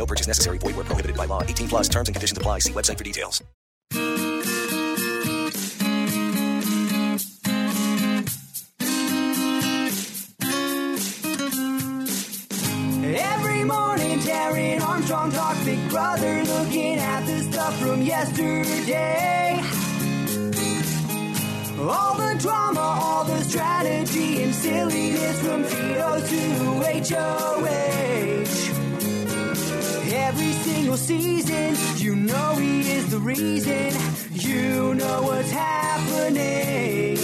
No purchase necessary. Void where prohibited by law. 18 plus terms and conditions apply. See website for details. Every morning, Taran Armstrong talks Big Brother, looking at the stuff from yesterday. All the drama, all the strategy and silliness from veto to HOH. Every single season, you know he is the reason. You know what's happening.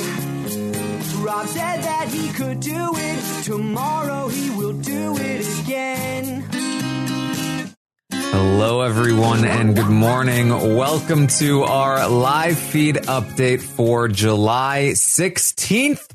Rob said that he could do it. Tomorrow he will do it again. Hello, everyone, and good morning. Welcome to our live feed update for July 16th.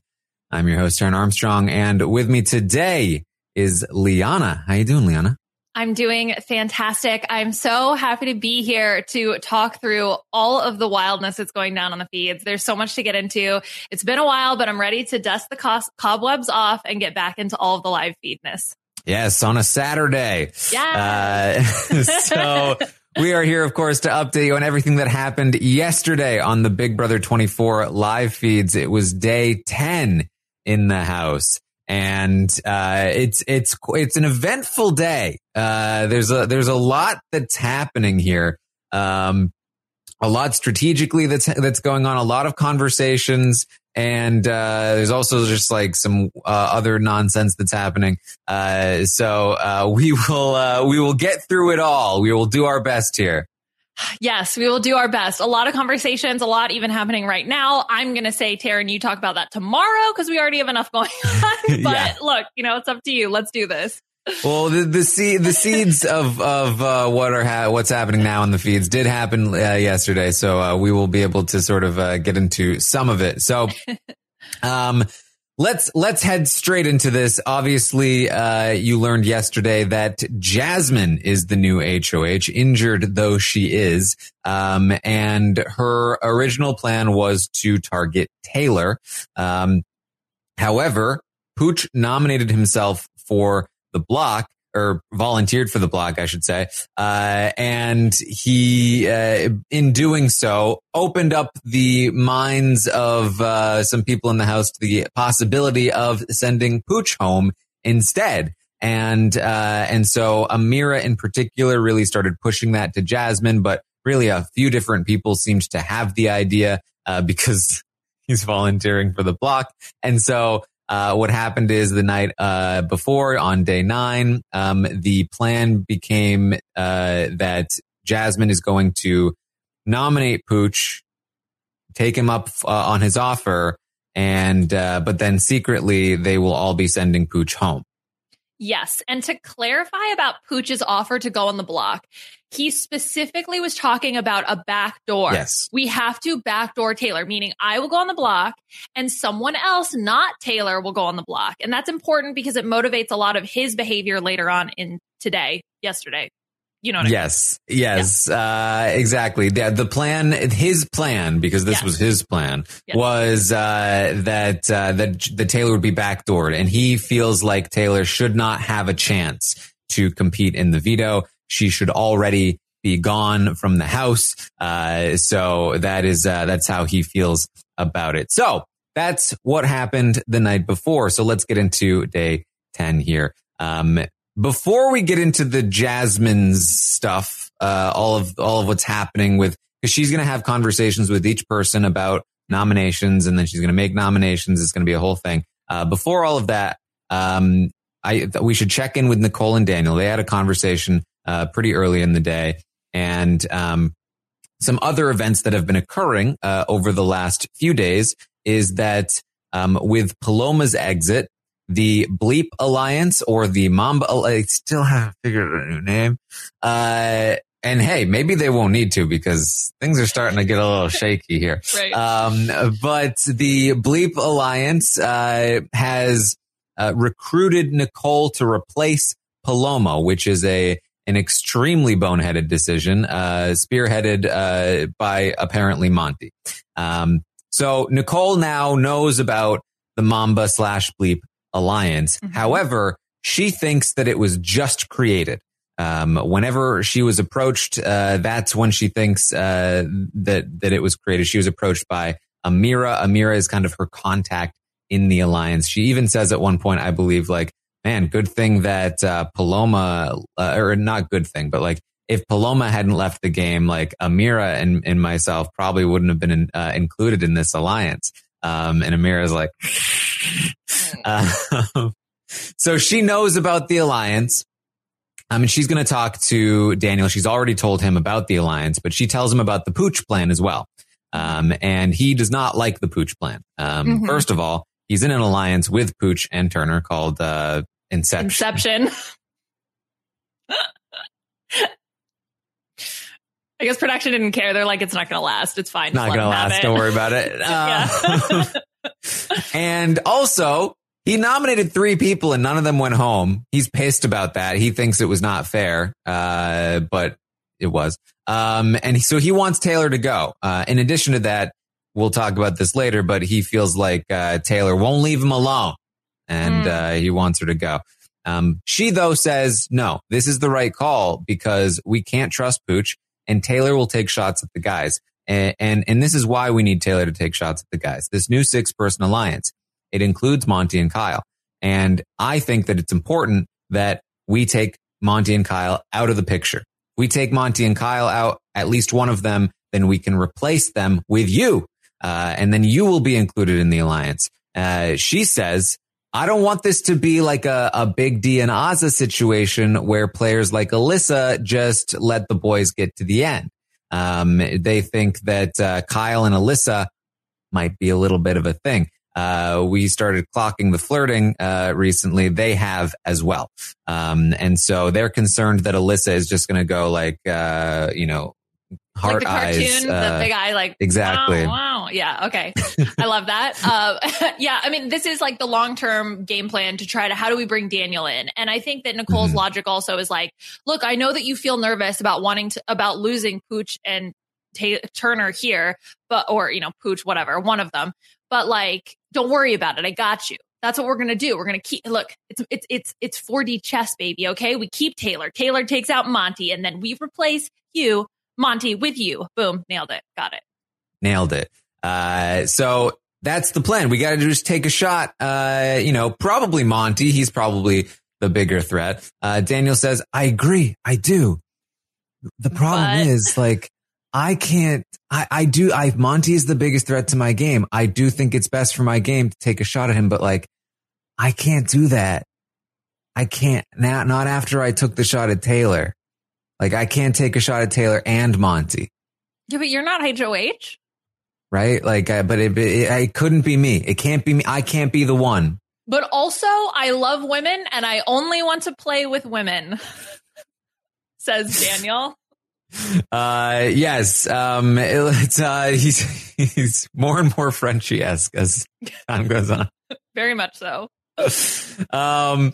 I'm your host, Taran Armstrong, and with me today is Liana. How you doing, Liana? I'm doing fantastic. I'm so happy to be here to talk through all of the wildness that's going down on the feeds. There's so much to get into. It's been a while, but I'm ready to dust the cobwebs off and get back into all of the live feedness. Yes, on a Saturday. Yeah. Uh, so we are here, of course, to update you on everything that happened yesterday on the Big Brother 24 live feeds. It was day 10 in the house and uh, it's it's it's an eventful day. Uh, there's a there's a lot that's happening here. Um, a lot strategically that's that's going on. A lot of conversations, and uh, there's also just like some uh, other nonsense that's happening. Uh, so uh, we will we will get through it all. We will do our best here. Yes, we will do our best. A lot of conversations, a lot even happening right now. I'm going to say, Taran, you talk about that tomorrow because we already have enough going on. but Yeah. look, you know, it's up to you. Let's do this. Well, the the, seed, the seeds of of uh, what are ha- what's happening now in the feeds did happen uh, yesterday, so uh, we will be able to sort of uh, get into some of it. So, um, let's let's head straight into this. Obviously, uh, you learned yesterday that Jasmine is the new HOH, injured though she is, um, and her original plan was to target Taylor. Um, However, Pooch nominated himself for the block or volunteered for the block, I should say. Uh, and he, uh, in doing so, opened up the minds of, uh, some people in the house to the possibility of sending Pooch home instead. And, uh, and so Ameerah in particular really started pushing that to Jasmine, but really a few different people seemed to have the idea, uh, because he's volunteering for the block. And so, uh, what happened is the night, uh, before on day nine, um, the plan became, uh, that Jasmine is going to, nominate Pooch, take him up uh, on his offer, and uh, but then secretly they will all be sending Pooch home. Yes. And to clarify about Pooch's offer to go on the block, he specifically was talking about a back door. Yes. We have to backdoor Taylor, meaning I will go on the block and someone else, not Taylor, will go on the block. And that's important because it motivates a lot of his behavior later on in today, yesterday. You know what I mean? Yes, yes, uh, exactly. The, the plan, his plan, because this Yes. was his plan, Yes. was uh, that uh, that the Taylor would be backdoored, and he feels like Taylor should not have a chance to compete in the veto. She should already be gone from the house. Uh, so that is uh, that's how he feels about it. So that's what happened the night before. So let's get into day ten here. Um, before we get into the Jasmine's stuff, uh, all of all of what's happening with because she's going to have conversations with each person about nominations, and then she's going to make nominations. It's going to be a whole thing. Uh, before all of that, um, I we should check in with Nicole and Daniel. They had a conversation uh, pretty early in the day, and um, some other events that have been occurring uh, over the last few days is that um, with Paloma's exit, the Bleep Alliance or the Mamba, I still haven't figured out a new name. Uh, and hey, maybe they won't need to because things are starting to get a little shaky here. Right. Um, but the Bleep Alliance, uh, has, uh, recruited Nicole to replace Paloma, which is a, an extremely boneheaded decision, uh, spearheaded, uh, by apparently Monte. Um, so Nicole now knows about the Mamba slash Bleep alliance. Mhm. However, she thinks that it was just created. Um, whenever she was approached, uh, that's when she thinks uh, that that it was created. She was approached by Ameerah. Ameerah is kind of her contact in the alliance. She even says at one point, I believe, like, "Man, good thing that uh, Paloma, uh, or not good thing, but like." If Paloma hadn't left the game, like Ameerah and, and myself probably wouldn't have been in, uh, included in this alliance. Um, and Ameerah's like, uh, so she knows about the alliance. I mean, she's going to talk to Daniel. She's already told him about the alliance, but she tells him about the pooch plan as well. Um, and he does not like the pooch plan. Um, Mhm. first of all, he's in an alliance with Pooch and Turner called, uh, Inception. Inception. I guess production didn't care. They're like, it's not going to last. It's fine. Not going to last. it. Don't worry about it. Uh, and also, he nominated three people and none of them went home. He's pissed about that. He thinks it was not fair, uh, but it was. Um, and so he wants Taylor to go. Uh, in addition to that, we'll talk about this later, but he feels like uh, Taylor won't leave him alone and Hmm. uh, he wants her to go. Um, she though says, no, this is the right call because we can't trust Pooch and Taylor will take shots at the guys. And, and, and this is why we need Taylor to take shots at the guys. This new six person alliance, it includes Monte and Kyle. And I think that it's important that we take Monte and Kyle out of the picture. We take Monte and Kyle out, at least one of them, then we can replace them with you. Uh, and then you will be included in the alliance. Uh, she says, I don't want this to be like a, a Big D and Azah situation where players like Alyssa just let the boys get to the end. Um, they think that uh, Kyle and Alyssa might be a little bit of a thing. Uh, we started clocking the flirting uh, recently. They have as well, um, and so they're concerned that Alyssa is just going to go like, uh, you know, Like heart the cartoon, eyes. the uh, big eye, like exactly. Wow, wow. Yeah, okay, I love that. Uh, yeah, I mean, this is like the long term game plan to try to how do we bring Daniel in, and I think that Nicole's Mhm. logic also is like, look, I know that you feel nervous about wanting to about losing Pooch and Ta Turner here, but or you know Pooch, whatever, one of them, but like, don't worry about it. I got you. That's what we're gonna do. We're gonna keep look. It's it's it's it's 4D chess, baby. Okay, we keep Taylor. Taylor takes out Monte, and then we replace you, Monte, with you. Boom, nailed it. Got it. Nailed it. Uh, so that's the plan. We got to just take a shot. Uh, you know, probably Monte. He's probably the bigger threat. Uh, Daniel says, I agree. I do. The problem But- is like, I can't, I, I do, I, Monte is the biggest threat to my game. I do think it's best for my game to take a shot at him, but like, I can't do that. I can't now, not after I took the shot at Taylor. Like I can't take a shot at Taylor and Monte. Yeah, but you're not HOH. Right? Like, uh, but it, it, it couldn't be me. It can't be me. I can't be the one. But also, I love women and I only want to play with women, says Daniel. Uh, yes. Um, it, it's, uh, he's, he's more and more Frenchie esque as time goes on. Very much so. Um,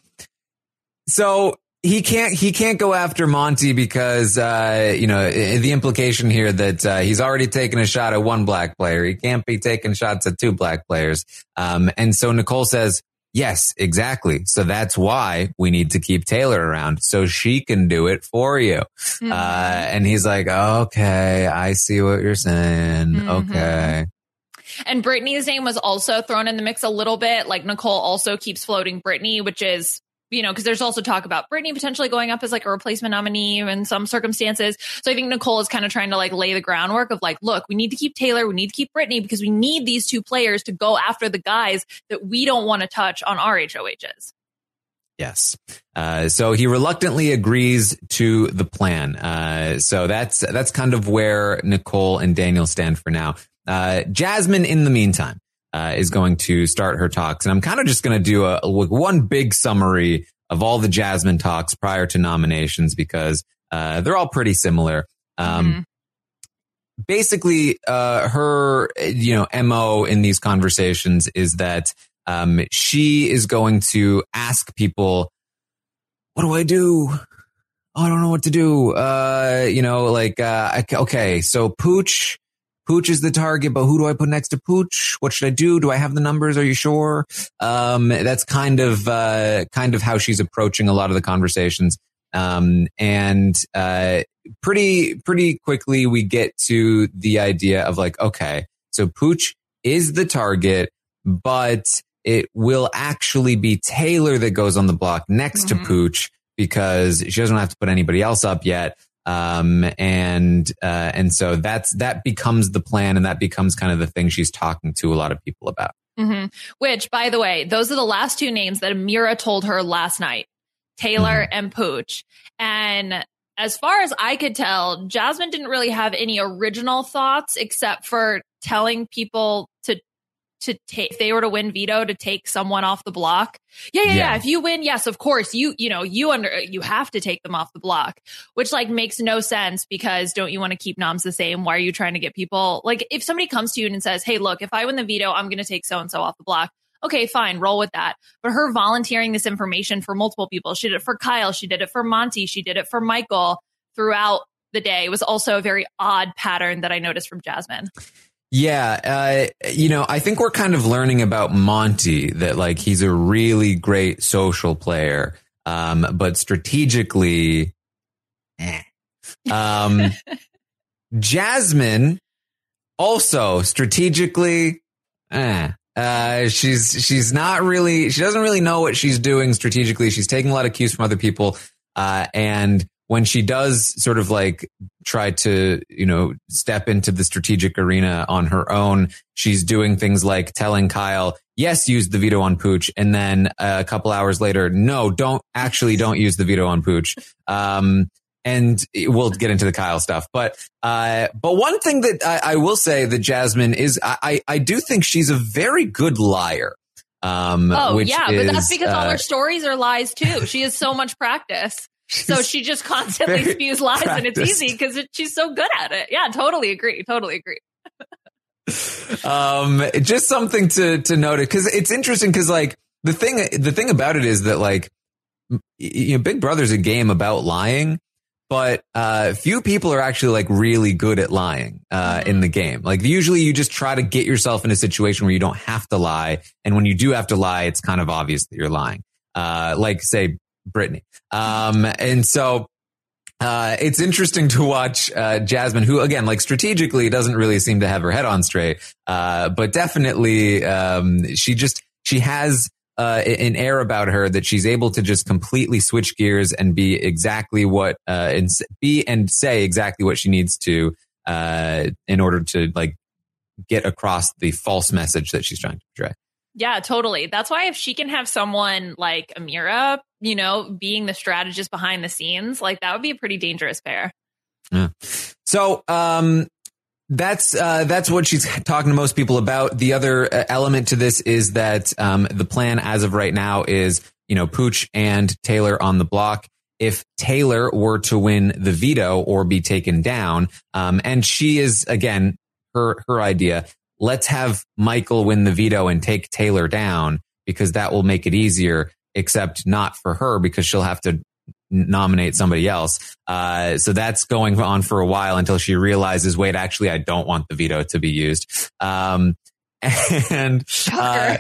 so he can't, he can't go after Monte because, uh, you know, the implication here that, uh, he's already taken a shot at one black player. He can't be taking shots at two black players. Um, and so Nicole says, yes, exactly. So that's why we need to keep Taylor around so she can do it for you. Mhm. Uh, and he's like, okay, I see what you're saying. Mhm. Okay. And Brittany's name was also thrown in the mix a little bit. Like Nicole also keeps floating Brittany, which is, you know, because there's also talk about Brittany potentially going up as like a replacement nominee in some circumstances. So I think Nicole is kind of trying to like lay the groundwork of like, look, we need to keep Taylor, we need to keep Brittany because we need these two players to go after the guys that we don't want to touch on our HOHs. Yes. Uh, so he reluctantly agrees to the plan. Uh, so that's, that's kind of where Nicole and Daniel stand for now. Uh, Jasmine, in the meantime, uh, is going to start her talks. And I'm kind of just going to do a, a- one big summary of all the Jasmine talks prior to nominations because, uh, they're all pretty similar. Um, Mhm. basically uh her you know mo in these conversations is that um she is going to ask people what do i do oh, i don't know what to do uh you know like uh okay so pooch pooch is the target but who do i put next to pooch? What should i do? Do i have the numbers? Are you sure? Um that's kind of uh kind of how she's approaching a lot of the conversations. Um and uh pretty pretty quickly we get to the idea of like okay so pooch is the target but it will actually be taylor that goes on the block next to Mhm. pooch because she doesn't have to put anybody else up yet um and uh and so that's that becomes the plan and that becomes kind of the thing she's talking to a lot of people about hmm Which, by the way, those are the last two names that Ameerah told her last night Taylor Mm-hmm. and Pooch. And as far as I could tell, Jasmine didn't really have any original thoughts except for telling people to. Take, if they were to win veto, to take someone off the block. Yeah, yeah, yeah, Yeah. If you win, yes, of course, you, you know, you under, you have to take them off the block, which like makes no sense because don't you want to keep noms the same? Why are you trying to get people like if somebody comes to you and says, Hey, look, if I win the veto, I'm going to take so and so off the block. Okay, fine, roll with that. But her volunteering this information for multiple people, she did it for Kyle, she did it for Monte, she did it for Michael throughout the day was also a very odd pattern that I noticed from Jasmine. Yeah, uh, you know, I think we're kind of learning about Monte that like he's a really great social player, um, but strategically, eh. Um, Jasmine also strategically, eh. Uh, she's she's not really she doesn't really know what she's doing strategically. She's taking a lot of cues from other people, uh, and when she does sort of like try to you know step into the strategic arena on her own, she's doing things like telling Kyle, "Yes, use the veto on Pooch," and then a couple hours later, "No, don't actually don't use the veto on Pooch." Um, and we'll get into the Kyle stuff. But uh, but one thing that I, I will say that Jasmine is I, I I do think she's a very good liar. Um, Oh yeah, but that's is, because all uh, her stories are lies too. She has so much practice. So she just constantly spews lies and it's easy because she's so good at it. Yeah, totally agree. Totally agree. um just something to to note it because it's interesting because like the thing the thing about it is that like you know big brother's a game about lying but uh few people are actually like really good at lying uh in the game like usually you just try to get yourself in a situation where you don't have to lie and when you do have to lie it's kind of obvious that you're lying uh like say brittany um and so uh, it's interesting to watch uh, Jasmine, who again, like strategically, doesn't really seem to have her head on straight, uh, but definitely um, she just she has uh, an air about her that she's able to just completely switch gears and be exactly what uh, and be and say exactly what she needs to uh, in order to like get across the false message that she's trying to portray. Yeah, totally. That's why if she can have someone like Ameerah, you know, being the strategist behind the scenes, like that would be a pretty dangerous pair. Yeah. So, um, That's uh, that's what she's talking to most people about. The other uh, element to this is that um, the plan as of right now is you know Pooch and Taylor on the block. If Taylor were to win the veto or be taken down, um, and she is again her her idea, let's have Michael win the veto and take Taylor down because that will make it easier. Except not for her because she'll have to nominate somebody else. Uh, so that's going on for a while until she realizes, wait, actually, I don't want the veto to be used. Um, and, uh,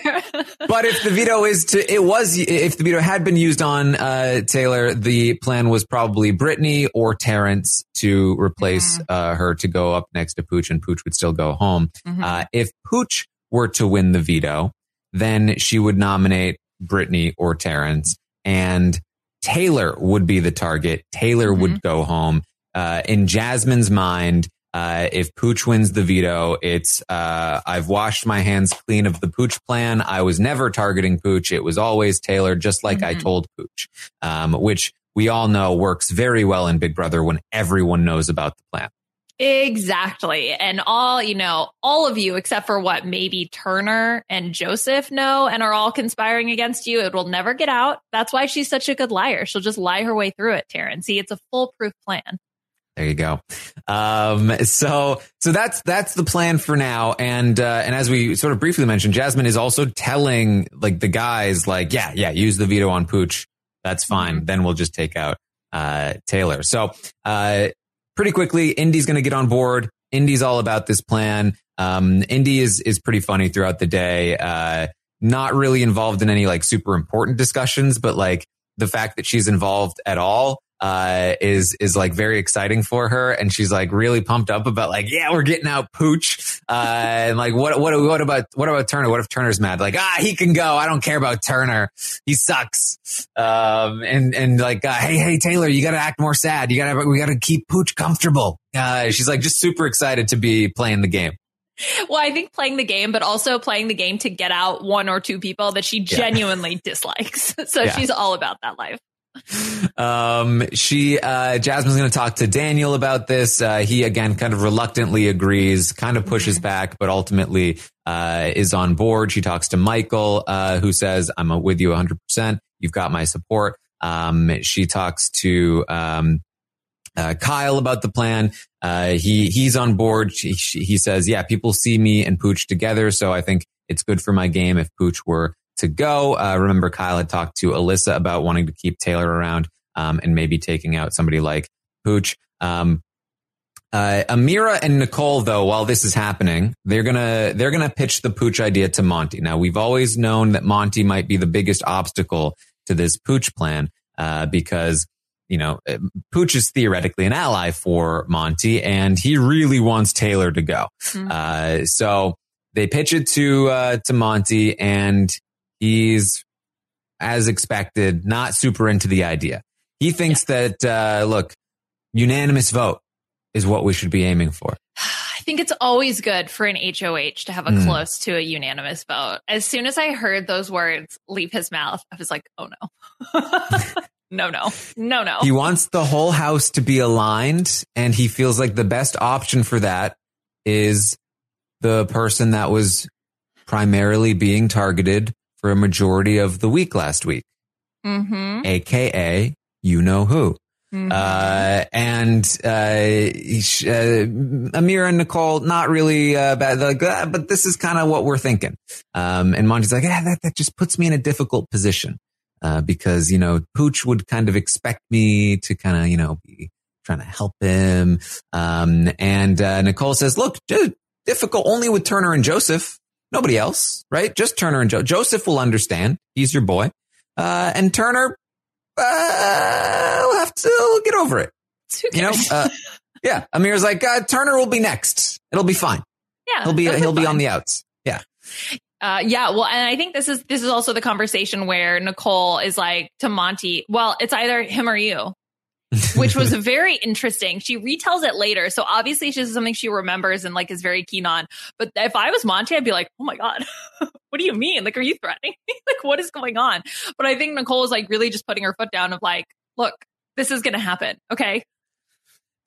but if the veto is to, it was, if the veto had been used on, uh, Taylor, the plan was probably Brittany or Terrance to replace, Mm-hmm. uh, her to go up next to Pooch and Pooch would still go home. Mhm. Uh, if Pooch were to win the veto, then she would nominate Brittany or Terrance and Taylor would be the target. Taylor Mm-hmm. would go home. Uh, in Jasmine's mind, uh, if Pooch wins the veto, it's, uh, I've washed my hands clean of the Pooch plan. I was never targeting Pooch. It was always Taylor, just like I Mhm. told Pooch, um, which we all know works very well in Big Brother when everyone knows about the plan. Exactly. And all, you know, all of you, except for what maybe Turner and Joseph know and are all conspiring against you, it will never get out. That's why she's such a good liar. She'll just lie her way through it, Taran. See, it's a foolproof plan. There you go. Um, so, so that's, that's the plan for now. And, uh, and as we sort of briefly mentioned, Jasmine is also telling like the guys, like, yeah, yeah, use the veto on Pooch. That's fine. Then we'll just take out, uh, Taylor. So, uh, pretty quickly, Indy's going to get on board. Indy's all about this plan. Um, Indy is, is pretty funny throughout the day. Uh, not really involved in any like super important discussions, but like the fact that she's involved at all uh, is is like very exciting for her, and she's like really pumped up about like, yeah, we're getting out Pooch, uh, and like, what what what about what about Turner? What if Turner's mad? Like, ah, he can go. I don't care about Turner. He sucks. Um, and and like, uh, hey hey Taylor, you got to act more sad. You got to we got to keep Pooch comfortable. Uh, she's like just super excited to be playing the game. Well, I think playing the game, but also playing the game to get out one or two people that she genuinely dislikes. So Yeah. she's all about that life. Um, she, uh, Jasmine's going to talk to Daniel about this. Uh, he again kind of reluctantly agrees, kind of pushes back, but ultimately, uh, is on board. She talks to Michael, uh, who says, I'm with you 100%. You've got my support. Um, she talks to, um, uh, Kyle about the plan. Uh, he, he's on board. She, she, he says, yeah, people see me and Pooch together. So I think it's good for my game if Pooch were to go. Uh, remember Kyle had talked to Alyssa about wanting to keep Taylor around, um, and maybe taking out somebody like Pooch. Um, uh, Ameerah and Nicole, though, while this is happening, they're gonna they're gonna pitch the Pooch idea to Monte. Now, we've always known that Monte might be the biggest obstacle to this Pooch plan uh, because you know uh, Pooch is theoretically an ally for Monte, and he really wants Taylor to go. Uh, so they pitch it to uh, to Monte, and he's as expected, not super into the idea. He thinks that uh, look, unanimous vote is what we should be aiming for. I think it's always good for an HOH to have a Mm. close to a unanimous vote. As soon as I heard those words leave his mouth, I was like, oh no. no, no, no, no. He wants the whole house to be aligned, and he feels like the best option for that is the person that was primarily being targeted for a majority of the week last week, mm-hmm. aka you know who. Uh, and, uh, uh, Ameerah and Nicole, not really, uh, bad, like, ah, but this is kind of what we're thinking. Um, and Monte's like, yeah, that, that just puts me in a difficult position. Uh, because, you know, Pooch would kind of expect me to kind of, you know, be trying to help him. Um, and, uh, Nicole says, look, just difficult only with Turner and Joseph. Nobody else, right? Just Turner and Joe. Joseph will understand. He's your boy. Uh, and Turner, uh, we'll have to get over it. You know, uh, yeah. Amir's like, uh, Turner will be next. It'll be fine. yeah, He'll be, he'll be fine. on the outs. Yeah. Uh, yeah, well, and I think this is this is also the conversation where Nicole is like to Monte, well, it's either him or you, which was very interesting. She retells it later, so obviously this is something she remembers and like is very keen on. But if I was Monte, I'd be like, oh my god, what do you mean? Like, are you threatening me? like, what is going on? But I think Nicole is like really just putting her foot down of like, look, this is going to happen, okay?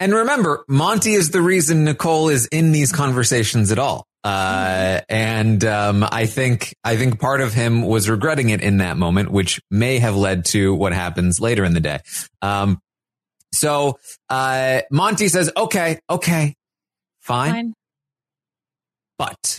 And remember, Monte is the reason Nicole is in these conversations at all. Uh, and, um, I think, I think part of him was regretting it in that moment, which may have led to what happens later in the day. Um, so, uh, Monte says, okay, okay, fine. Fine. But,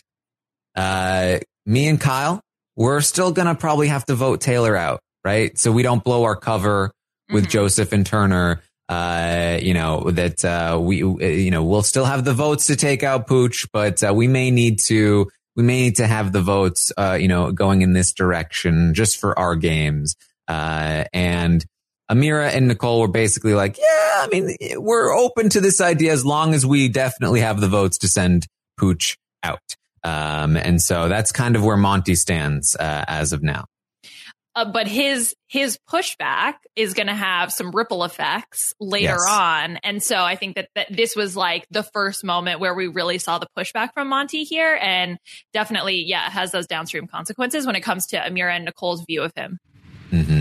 uh, me and Kyle, we're still going to probably have to vote Taylor out, right? So we don't blow our cover with Mhm. Joseph and Turner. Uh, you know, that, uh, we, uh, you know, we'll still have the votes to take out Pooch, but, uh, we may need to, we may need to have the votes, uh, you know, going in this direction just for our games. Uh, and Ameerah and Nicole were basically like, yeah, I mean, we're open to this idea as long as we definitely have the votes to send Pooch out. Um, and so that's kind of where Monte stands, uh, as of now. Uh, but his his pushback is going to have some ripple effects later Yes. on, and so I think that, that this was like the first moment where we really saw the pushback from Monte here, and definitely, yeah, it has those downstream consequences when it comes to Ameerah and Nicole's view of him. hmm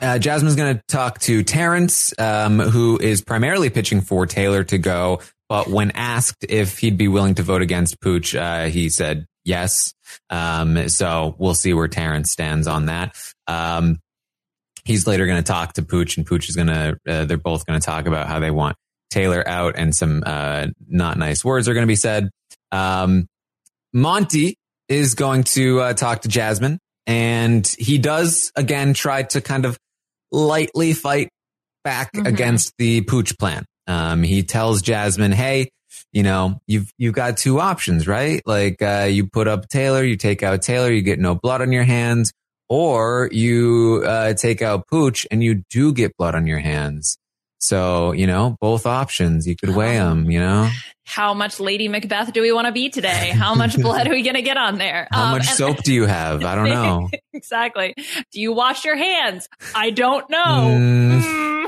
Uh, Jasmine's going to talk to Terrance, um, who is primarily pitching for Taylor to go. But when asked if he'd be willing to vote against Pooch, uh, he said yes. Um, so we'll see where Terrance stands on that. Um, he's later going to talk to Pooch, and Pooch is going to. Uh, they're both going to talk about how they want Taylor out, and some uh, not nice words are going to be said. Um, Monte is going to uh, talk to Jasmine, and he does again try to kind of lightly fight back Mhm. against the Pooch plan. Um, he tells Jasmine, "Hey, you know, you've you've got two options, right? Like, uh, you put up Taylor, you take out Taylor, you get no blood on your hands, or you uh, take out Pooch and you do get blood on your hands. So, you know, both options. You could weigh them. You know, How much Lady Macbeth do we want to be today? How much blood are we going to get on there? how Um, much and- soap do you have? I don't know. exactly. Do you wash your hands? I don't know. Mm. Mm.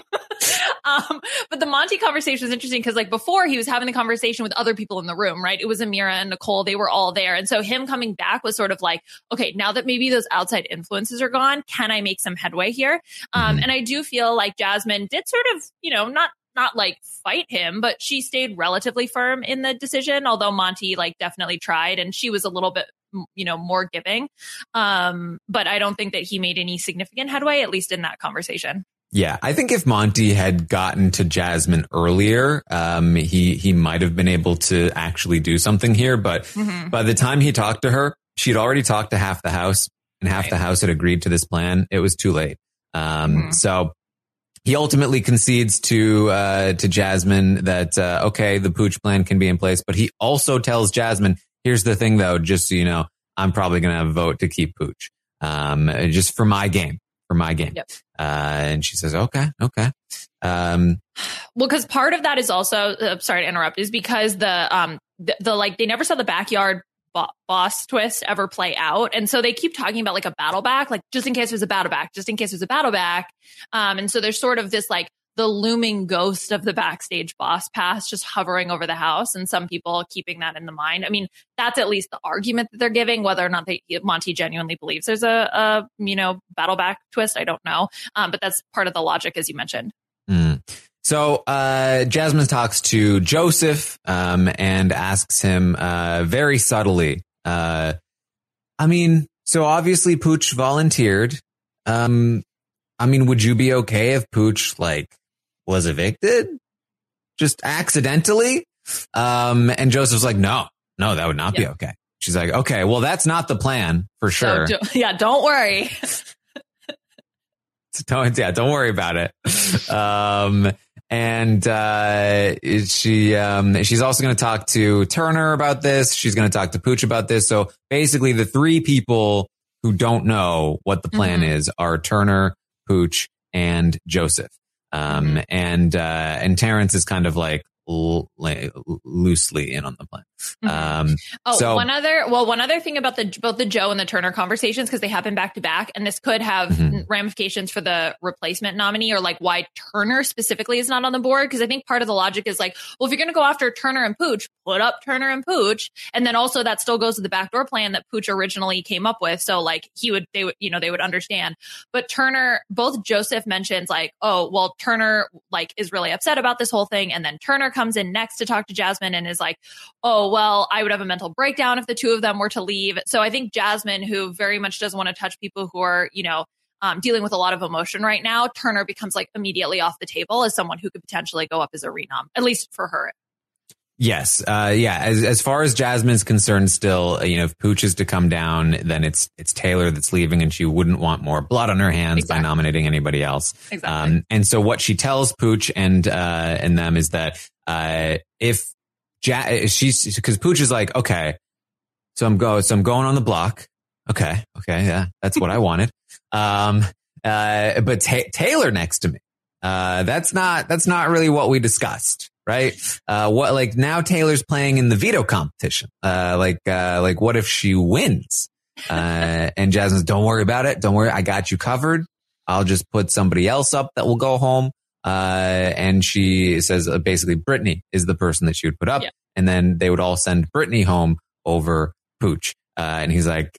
Um, but the Monte conversation was interesting because, like, before he was having the conversation with other people in the room, right? It was Ameerah and Nicole; they were all there, and so him coming back was sort of like, okay, now that maybe those outside influences are gone, can I make some headway here? Um, Mhm. and I do feel like Jasmine did sort of, you know, not not like fight him, but she stayed relatively firm in the decision. Although Monte like definitely tried, and she was a little bit, you know, more giving. Um, but I don't think that he made any significant headway, at least in that conversation. Yeah, I think if Monte had gotten to Jasmine earlier, um, he he might have been able to actually do something here. But Mhm. by the time he talked to her, she'd already talked to half the house, and half Right. the house had agreed to this plan. It was too late. Um, Mhm. So he ultimately concedes to uh, to Jasmine that uh, okay, the pooch plan can be in place, but he also tells Jasmine, "Here's the thing, though, just so you know, I'm probably going to vote to keep pooch, um, just for my game, for my game." Yep. Uh, and she says, "Okay, okay." Um, Well, because part of that is also uh, sorry to interrupt, is because the um the, the like they never saw the backyard bo- boss twist ever play out. And so they keep talking about like a battle back, like just in case there's a battle back, just in case there's a battle back. Um, and so there's sort of this like the looming ghost of the backstage boss pass just hovering over the house and some people keeping that in the mind. I mean, that's at least the argument that they're giving, whether or not they, Monte genuinely believes there's a, a you know, battle back twist. I don't know. Um, but that's part of the logic, as you mentioned. Mm. So uh, Jasmine talks to Joseph um, and asks him uh, very subtly. Uh, I mean, so obviously Pooch volunteered. Um, I mean, would you be okay if Pooch like was evicted just accidentally? Um, and Joseph's like, no, no, that would not yeah. be okay. She's like, okay, well, that's not the plan for sure. So, yeah, don't worry. don't, yeah, don't worry about it. Um, and uh, she um, she's also going to talk to Turner about this. She's going to talk to Pooch about this. So basically, the three people who don't know what the plan mm-hmm. is are Turner, Pooch, and Joseph. Um, mm-hmm. and uh, and Terrance is kind of like, l- loosely in on the plan. Mm-hmm. Um, oh, so, one other, well, one other thing about the both the Joe and the Turner conversations because they happen back to back, and this could have mm-hmm. ramifications for the replacement nominee or like why Turner specifically is not on the board. Because I think part of the logic is like, well, if you're going to go after Turner and Pooch, put up Turner and Pooch, and then also that still goes to the backdoor plan that Pooch originally came up with. So like he would, they would, you know, they would understand. But Turner, both Joseph mentions like, oh, well, Turner like is really upset about this whole thing, and then Turner comes in next to talk to Jasmine and is like, oh, well, I would have a mental breakdown if the two of them were to leave. So I think Jasmine, who very much doesn't want to touch people who are, you know, um, dealing with a lot of emotion right now, Turner becomes like immediately off the table as someone who could potentially go up as a renom, at least for her. Yes. Uh, yeah. As, as far as Jasmine's concerned, still, uh, you know, if Pooch is to come down, then it's, it's Taylor that's leaving and she wouldn't want more blood on her hands exactly. by nominating anybody else. Exactly. Um, and so what she tells Pooch and, uh, and them is that, uh, if ja- she's, cause Pooch is like, okay, so I'm go, so I'm going on the block. Okay. Okay. Yeah. That's what I wanted. Um, uh, but ta- Taylor next to me, uh, that's not, that's not really what we discussed right? Uh, what like now Taylor's playing in the veto competition. Uh, like, uh, like what if she wins? Uh, and Jasmine's, don't worry about it. Don't worry. I got you covered. I'll just put somebody else up that will go home. Uh, and she says uh, basically Brittany is the person that she would put up. Yeah. And then they would all send Brittany home over Pooch. and he's like,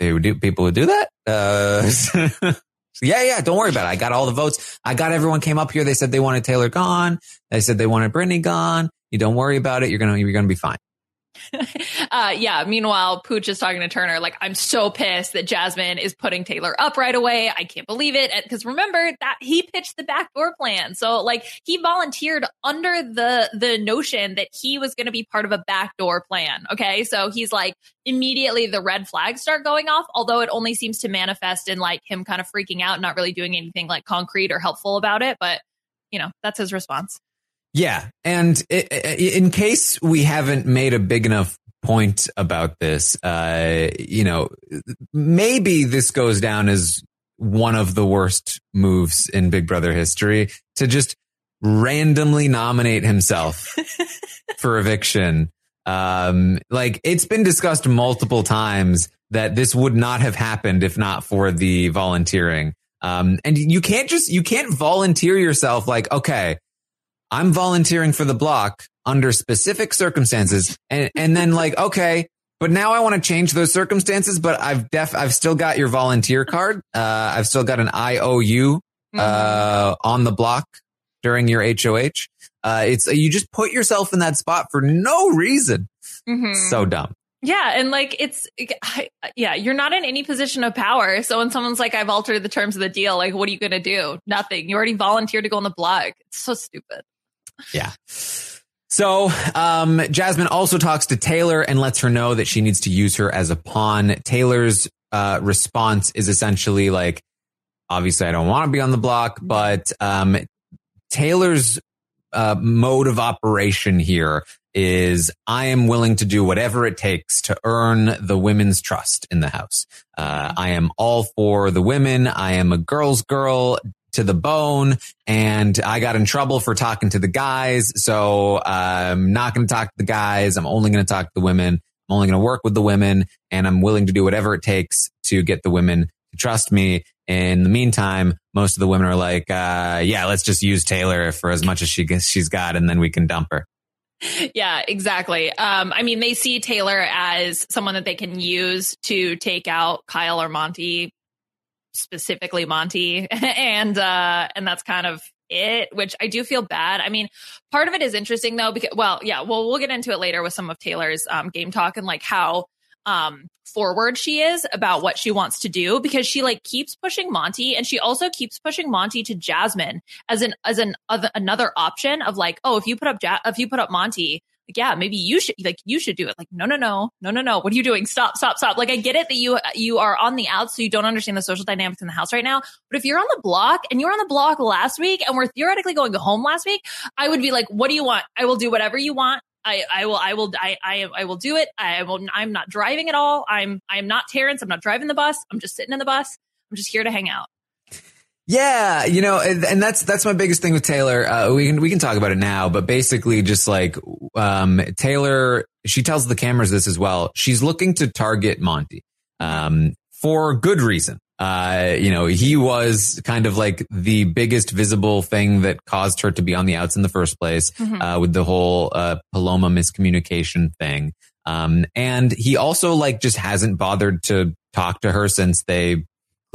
they would do, people would do that. yeah, yeah, don't worry about it. I got all the votes. I got everyone came up here. They said they wanted Taylor gone. They said they wanted Brittany gone. You don't worry about it. You're going to, you're going to be fine. uh, yeah. Meanwhile, Pooch is talking to Turner, like, I'm so pissed that Jasmine is putting Taylor up right away. I can't believe it. Because remember that he pitched the backdoor plan. So like he volunteered under the, the notion that he was going to be part of a backdoor plan. Okay. So he's like, immediately the red flags start going off, although it only seems to manifest in like him kind of freaking out, not really doing anything like concrete or helpful about it. But, you know, that's his response. Yeah. And in case we haven't made a big enough point about this, uh, you know, maybe this goes down as one of the worst moves in Big Brother history to just randomly nominate himself for eviction. Um, like it's been discussed multiple times that this would not have happened if not for the volunteering. Um, and you can't just, you can't volunteer yourself like, okay, I'm volunteering for the block under specific circumstances. And, and then like, okay, but now I want to change those circumstances, but I've def, I've still got your volunteer card. Uh, I've still got an IOU, uh, mm-hmm. on the block during your HOH. Uh, it's, you just put yourself in that spot for no reason. Mm-hmm. So dumb. Yeah. And like, it's, yeah, you're not in any position of power. So when someone's like, I've altered the terms of the deal, like, what are you going to do? Nothing. You already volunteered to go on the block. It's so stupid. Yeah. So, um, Jasmine also talks to Taylor and lets her know that she needs to use her as a pawn. Taylor's, uh, response is essentially like, obviously I don't want to be on the block, but, um, Taylor's, uh, mode of operation here is I am willing to do whatever it takes to earn the women's trust in the house. Uh, I am all for the women. I am a girl's girl to the bone and I got in trouble for talking to the guys. So I'm not going to talk to the guys. I'm only going to talk to the women. I'm only going to work with the women and I'm willing to do whatever it takes to get the women to trust me. In the meantime, most of the women are like, uh, yeah, let's just use Taylor for as much as she gets, she's got and then we can dump her. Yeah, exactly. Um, I mean, they see Taylor as someone that they can use to take out Kyle or Monte, specifically Monte, and uh, and that's kind of it. Which I do feel bad. I mean, part of it is interesting though, because well, yeah, well, we'll get into it later with some of Taylor's um, game talk and like how um forward she is about what she wants to do because she like keeps pushing Monte and she also keeps pushing Monte to Jasmine as an as an other, another option of like oh if you put up ja- if you put up Monte yeah maybe you should like you should do it like no no no no no no what are you doing stop stop stop like I get it that you you are on the outs so you don't understand the social dynamics in the house right now but if you're on the block and you were on the block last week and we're theoretically going home last week I would be like what do you want I will do whatever you want I, I will I will I, I I will do it. I will I'm not driving at all. I'm I'm not Terrance. I'm not driving the bus. I'm just sitting in the bus. I'm just here to hang out. Yeah, you know, and, and that's that's my biggest thing with Taylor. Uh, we can we can talk about it now, but basically, just like um, Taylor, she tells the cameras this as well. She's looking to target Monte um, for good reason. Uh, you know, he was kind of like the biggest visible thing that caused her to be on the outs in the first place, Mhm. uh, with the whole, uh, Paloma miscommunication thing. Um, and he also like just hasn't bothered to talk to her since they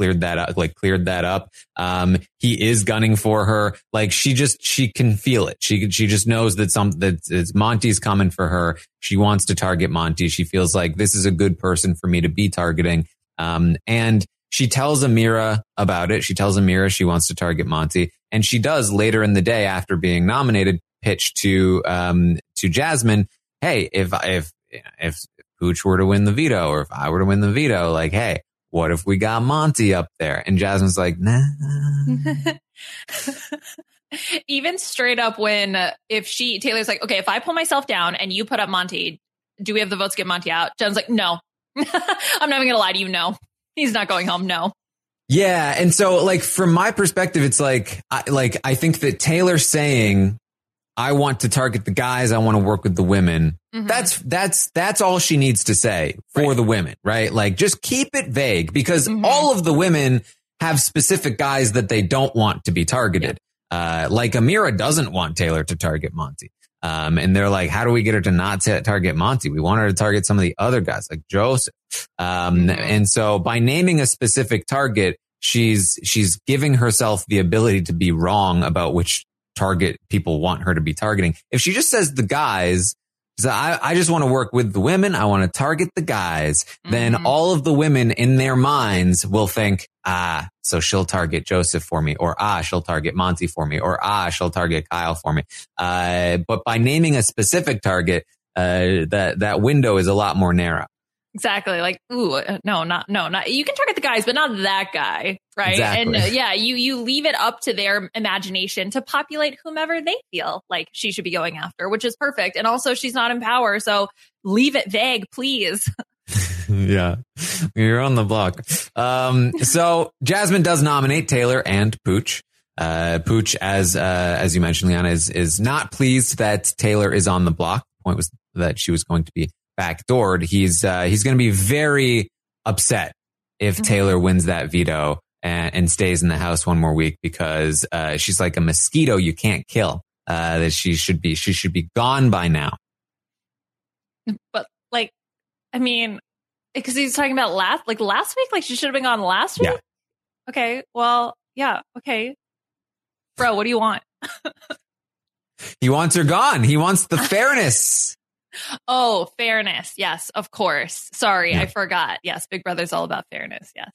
cleared that up, like cleared that up. Um, he is gunning for her. Like she just, she can feel it. She, she just knows that some, that it's Monte's coming for her. She wants to target Monte. She feels like this is a good person for me to be targeting. Um, and she tells Ameerah about it. She tells Ameerah she wants to target Monte and she does later in the day after being nominated pitch to, um, to Jasmine. Hey, if, if, if Pooch were to win the veto or if I were to win the veto, like, hey, what if we got Monte up there? And Jasmine's like, nah. Even straight up when uh, if she Taylor's like, okay, if I pull myself down and you put up Monte, do we have the votes to get Monte out? Jen's like, no. I'm not even gonna lie to you. No, he's not going home. No. Yeah. And so like from my perspective, it's like, I, like, I think that Taylor saying, I want to target the guys. I want to work with the women. Mhm. That's, that's, that's all she needs to say for the women, right? Like just keep it vague because all of the women have specific guys that they don't want to be targeted. Uh, like Ameerah doesn't want Taylor to target Monte. Um, and they're like, how do we get her to not ta- target Monte? We want her to target some of the other guys like Joseph. Um, and so by naming a specific target, she's, she's giving herself the ability to be wrong about which target people want her to be targeting. If she just says the guys, so I, I just want to work with the women. I want to target the guys. Then all of the women in their minds will think, ah, so she'll target Joseph for me, or ah, she'll target Monte for me, or ah, she'll target Kyle for me. Uh, but by naming a specific target, uh, that, that window is a lot more narrow. Exactly. Like, ooh, no, not, no, not, you can target the guys, but not that guy. Right. Exactly. And uh, yeah, you, you leave it up to their imagination to populate whomever they feel like she should be going after, which is perfect. And also she's not in power. So leave it vague, please. yeah. You're on the block. Um, so Jasmine does nominate Taylor and Pooch. Uh, Pooch, as, uh, as you mentioned, Liana, is, is not pleased that Taylor is on the block. Point was that she was going to be backdoored. He's, uh, he's going to be very upset if Taylor wins that veto and, and stays in the house one more week because, uh, she's like a mosquito you can't kill. Uh, that she should be, she should be gone by now. But like, I mean, because he's talking about last, like last week, like she should have been gone last week. Yeah. Okay. Well, yeah. Okay. Bro, what do you want? He wants her gone. He wants the fairness. Oh, fairness. Yes, of course. Sorry, I forgot. Yes, Big Brother's all about fairness. Yes.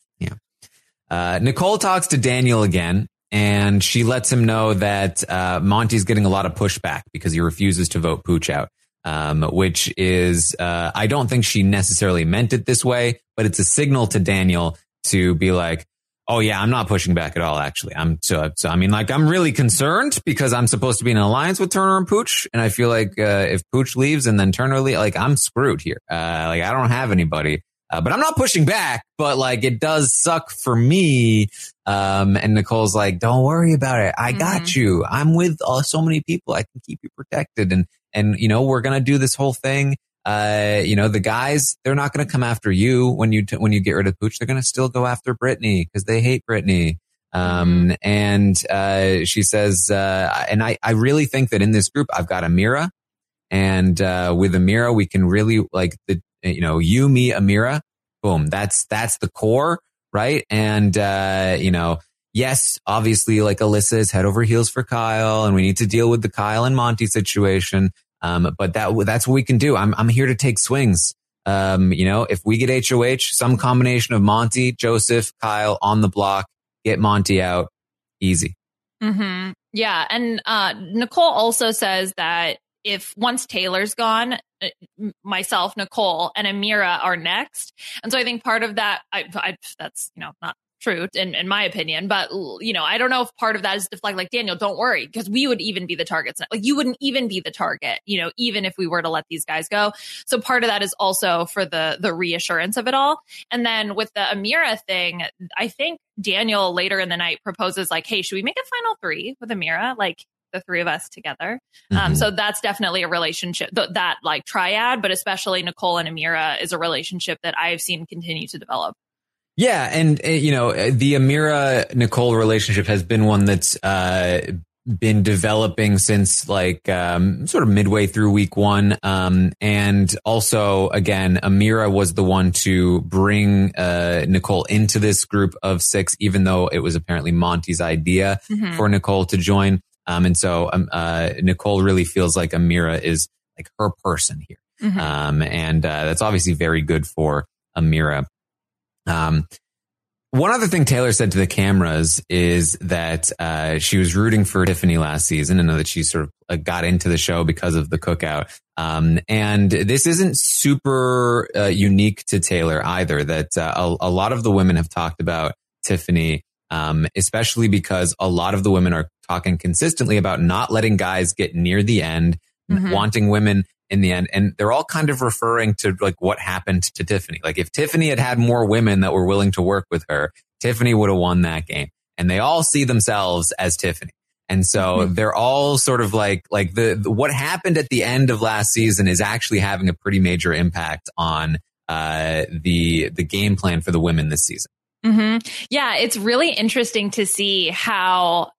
Uh, Nicole talks to Daniel again and she lets him know that, uh, Monte's getting a lot of pushback because he refuses to vote Pooch out. Um, which is, uh, I don't think she necessarily meant it this way, but it's a signal to Daniel to be like, Oh yeah, I'm not pushing back at all. Actually, I'm so, so I mean, like, I'm really concerned because I'm supposed to be in an alliance with Turner and Pooch. And I feel like, uh, if Pooch leaves and then Turner leaves, like, I'm screwed here. Uh, like, I don't have anybody. Uh, but I'm not pushing back, but like it does suck for me. Um, and Nicole's like, don't worry about it. I got you. I'm with uh, so many people. I can keep you protected. And, and, you know, we're going to do this whole thing. uh, you know, the guys, they're not going to come after you when you, t- when you get rid of Pooch. They're going to still go after Brittany because they hate Brittany. Um, and, uh, she says, uh, and I, I really think that in this group, I've got Ameerah and, uh, with Ameerah, we can really like the, you know, you, me, Ameerah, boom. That's, that's the core, right? And, uh, you know, yes, obviously like Alyssa is head over heels for Kyle and we need to deal with the Kyle and Monte situation. Um, but that, that's what we can do. I'm, I'm here to take swings. Um, you know, if we get HOH, some combination of Monte, Joseph, Kyle on the block, get Monte out easy. Mm-hmm. Yeah. And, uh, Nicole also says that if once Taylor's gone, uh, myself, Nicole and Ameerah are next. And so I think part of that, I, I that's, you know, not true in, in my opinion. But, you know, I don't know if part of that is deflect like, Daniel, don't worry, because we would even be the targets. Like you wouldn't even be the target, you know, even if we were to let these guys go. So part of that is also for the, the reassurance of it all. And then with the Ameerah thing, I think Daniel later in the night proposes like, Hey, should we make a final three with Amira? Like, the three of us together. Um, Mm-hmm. Um, so that's definitely a relationship th- that like triad, but especially Nicole and Ameerah is a relationship that I've seen continue to develop. Yeah, and uh, you know the Ameerah Nicole relationship has been one that's uh, been developing since like um, sort of midway through week one, um, and also again Ameerah was the one to bring uh, Nicole into this group of six, even though it was apparently Monte's idea Mhm. for Nicole to join, um, and so um, uh, Nicole really feels like Ameerah is like her person here, Mhm. um, and uh, that's obviously very good for Ameerah. Um, one other thing Taylor said to the cameras is that uh, she was rooting for Tiffany last season, and know that she sort of uh, got into the show because of the cookout. Um, and this isn't super uh, unique to Taylor either. That uh, a, a lot of the women have talked about Tiffany, um, especially because a lot of the women are talking consistently about not letting guys get near the end, Mhm. wanting women in the end. And they're all kind of referring to like what happened to Tiffany. Like if Tiffany had had more women that were willing to work with her, Tiffany would have won that game. And they all see themselves as Tiffany. And so they're all sort of like, like the, the- what happened at the end of last season is actually having a pretty major impact on, uh, the, the game plan for the women this season. Hmm Yeah, it's really interesting to see how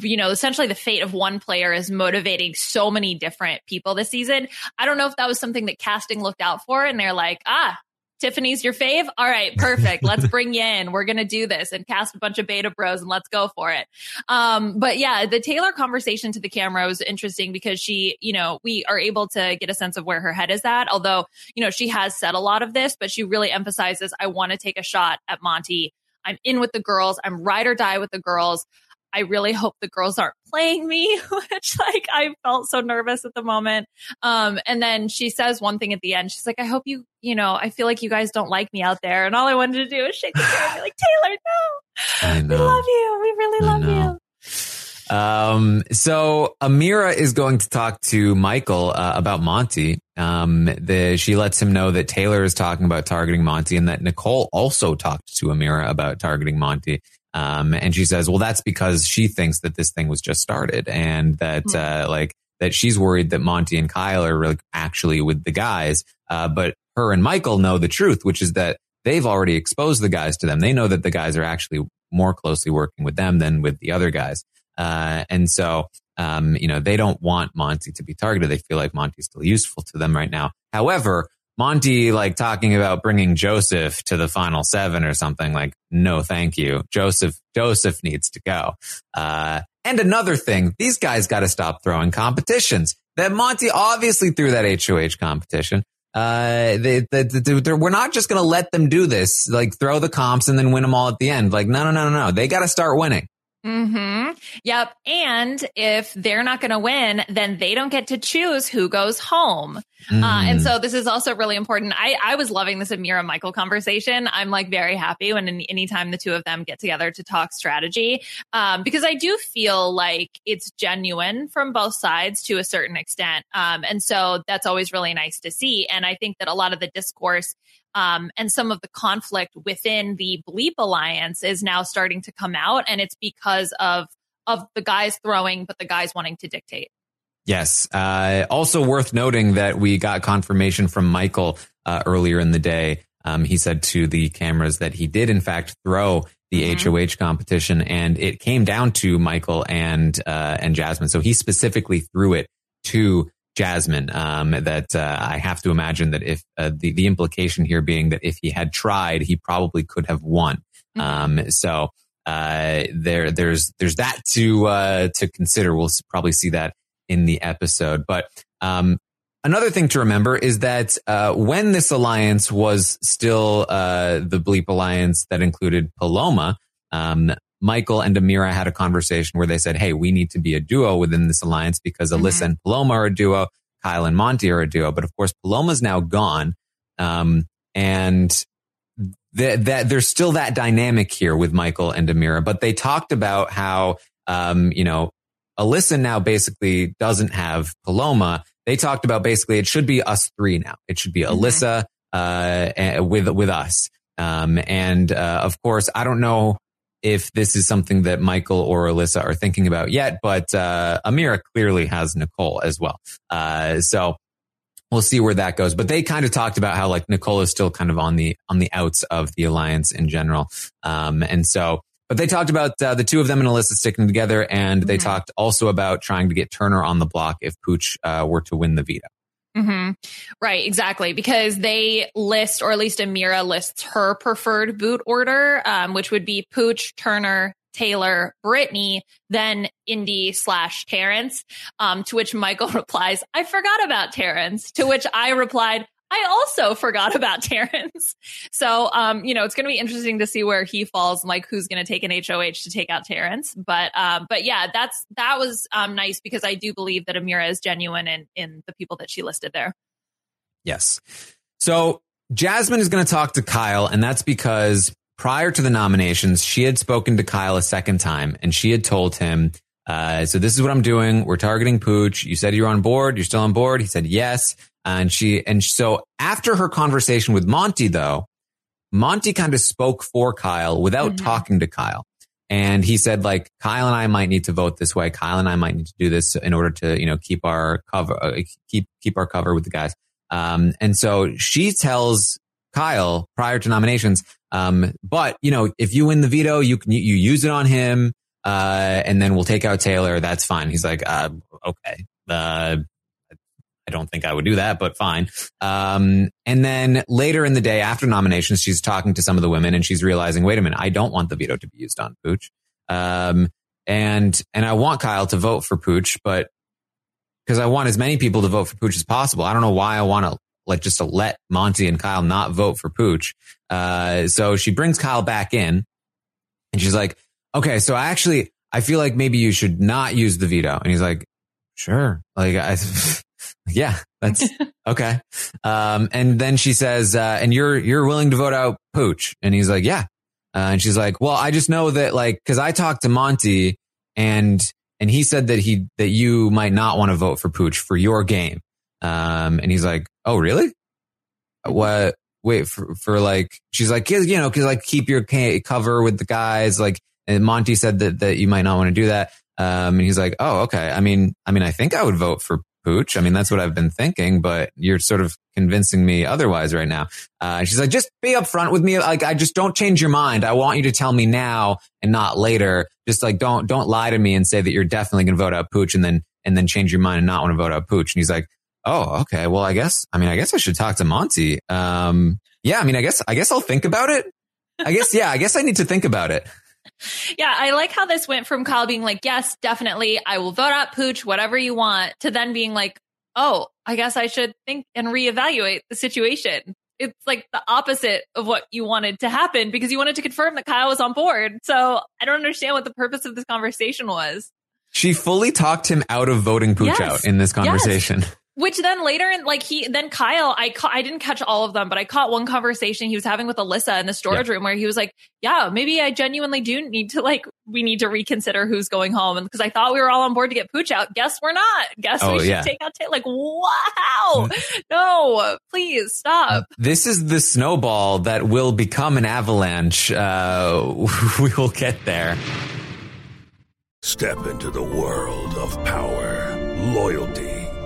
you know essentially the fate of one player is motivating so many different people this season. I don't know if that was something that casting looked out for, and they're like, ah. Tiffany's your fave? All right, perfect. Let's bring you in. We're going to do this and cast a bunch of beta bros and let's go for it. Um, but yeah, the Taylor conversation to the camera was interesting because she, you know, we are able to get a sense of where her head is at. Although, you know, she has said a lot of this, but she really emphasizes, I want to take a shot at Monte. I'm in with the girls. I'm ride or die with the girls. I really hope the girls aren't playing me, which like I felt so nervous at the moment. Um, and then she says one thing at the end. She's like, I hope you, you know, I feel like you guys don't like me out there. And all I wanted to do is shake the hand and be like, Taylor, no, we love you. We really love you. Um, so Ameerah is going to talk to Michael uh, about Monte. Um, the, she lets him know that Taylor is talking about targeting Monte and that Nicole also talked to Ameerah about targeting Monte. Um, and she says, well, that's because she thinks that this thing was just started and that, uh, like, that she's worried that Monte and Kyle are really actually with the guys. Uh, but her and Michael know the truth, which is that they've already exposed the guys to them. They know that the guys are actually more closely working with them than with the other guys. Uh, and so, um, you know, they don't want Monte to be targeted. They feel like Monte's still useful to them right now. However, Monte, like talking about bringing Joseph to the final seven or something like, no, thank you. Joseph, Joseph needs to go. Uh, and another thing, these guys got to stop throwing competitions. That Monte obviously threw that HOH competition. Uh, they, they, they, we're not just going to let them do this, like throw the comps and then win them all at the end. Like, no, no, no, no, no. They got to start winning. Hmm Yep. And if they're not going to win, then they don't get to choose who goes home. Uh, and Mm. so this is also really important. I, I was loving this Ameerah Michael conversation. I'm like very happy when any, anytime the two of them get together to talk strategy, um, because I do feel like it's genuine from both sides to a certain extent. Um, and so that's always really nice to see. And I think that a lot of the discourse um, and some of the conflict within the Bleep Alliance is now starting to come out, and it's because of of the guys throwing, but the guys wanting to dictate. Yes. Uh, also worth noting that we got confirmation from Michael uh, earlier in the day. Um, he said to the cameras that he did, in fact, throw the HOH competition, and it came down to Michael and uh, and Jasmine. So he specifically threw it to Jasmine. Um, that uh, I have to imagine that if uh, the the implication here being that if he had tried, he probably could have won. Um, so uh, there there's there's that to uh, to consider. We'll probably see that in the episode, but um, Another thing to remember is that uh, when this alliance was still uh, the Bleep alliance that included Paloma, um, Michael and Ameerah had a conversation where they said, "Hey, we need to be a duo within this alliance because Alyssa and Paloma are a duo, Kyle and Monte are a duo." But of course, Paloma's now gone, um, and that that there's still that dynamic here with Michael and Ameerah. But they talked about how um, you know Alyssa now basically doesn't have Paloma. They talked about basically it should be us three now. It should be Alyssa uh, eh, with with us. Um, and uh, of course, I don't know if this is something that Michael or Alyssa are thinking about yet, but uh, Ameerah clearly has Nicole as well. Uh, so we'll see where that goes. But they kind of talked about how like Nicole is still kind of on the on the outs of the alliance in general. Um, and so, but they talked about uh, the two of them and Alyssa sticking together, and they talked also about trying to get Turner on the block if Pooch uh, were to win the veto. Hmm Right, exactly. Because they list, or at least Ameerah lists her preferred boot order, um, which would be Pooch, Turner, Taylor, Brittany, then Indy slash Terrance. Um, to which Michael replies, I forgot about Terrance. To which I replied, I also forgot about Terrance. So, um, you know, it's going to be interesting to see where he falls and like who's going to take an HOH to take out Terrance. But, um, but yeah, that's, that was, um, nice because I do believe that Ameerah is genuine in, in the people that she listed there. Yes. So Jasmine is going to talk to Kyle, and that's because prior to the nominations, she had spoken to Kyle a second time, and she had told him, uh, "So this is what I'm doing. We're targeting Pooch. You said you're on board. You're still on board." He said yes, and she and so after her conversation with Monte, though, Monte kind of spoke for Kyle without talking to Kyle. And he said, like, Kyle and I might need to vote this way. Kyle and I might need to do this in order to, you know, keep our cover, uh, keep, keep our cover with the guys. Um, and so she tells Kyle prior to nominations, um, but you know, if you win the veto, you can, you use it on him. Uh, and then we'll take out Taylor. That's fine. He's like, uh, okay. Uh, I don't think I would do that, but fine. Um, and then later in the day after nominations, she's talking to some of the women and she's realizing, wait a minute, I don't want the veto to be used on Pooch. Um, and, and I want Kyle to vote for Pooch, but because I want as many people to vote for Pooch as possible. I don't know why I want to like just to let Monte and Kyle not vote for Pooch. Uh, so she brings Kyle back in and she's like, okay, so I actually, I feel like maybe you should not use the veto. And he's like, sure. Like, I, yeah, that's okay. Um, and then she says, uh, and you're, you're willing to vote out Pooch. And he's like, yeah. Uh, and she's like, well, I just know that like, cause I talked to Monte and, and he said that he, that you might not want to vote for Pooch for your game. Um, and he's like, oh, really? What? Wait for, for like, she's like, "Yeah, you know, cause like keep your cover with the guys. Like, and Monte said that, that you might not want to do that. Um, and he's like, oh, okay. I mean, I mean, I think I would vote for Pooch. I mean, that's what I've been thinking, but you're sort of convincing me otherwise right now. Uh, she's like, just be upfront with me. Like, I just don't change your mind. I want you to tell me now and not later. Just like, don't, don't lie to me and say that you're definitely going to vote out Pooch and then, and then change your mind and not want to vote out Pooch. And he's like, oh, okay. Well, I guess, I mean, I guess I should talk to Monte. Um, yeah, I mean, I guess, I guess I'll think about it. I guess, yeah, I guess I need to think about it. Yeah, I like how this went from Kyle being like, yes, definitely, I will vote out Pooch, whatever you want, to then being like, oh, I guess I should think and reevaluate the situation. It's like the opposite of what you wanted to happen because you wanted to confirm that Kyle was on board. So I don't understand what the purpose of this conversation was. She fully talked him out of voting Pooch Yes. out in this Yes. Conversation. Which then later in like he then Kyle I ca- I didn't catch all of them but I caught one conversation he was having with Alyssa in the storage room where he was like yeah maybe I genuinely do need to like we need to reconsider who's going home and because I thought we were all on board to get Pooch out guess we're not guess Oh, we should yeah. take out Tay like wow no please stop This is the snowball that will become an avalanche. Uh, we will get there. Step into the world of power, loyalty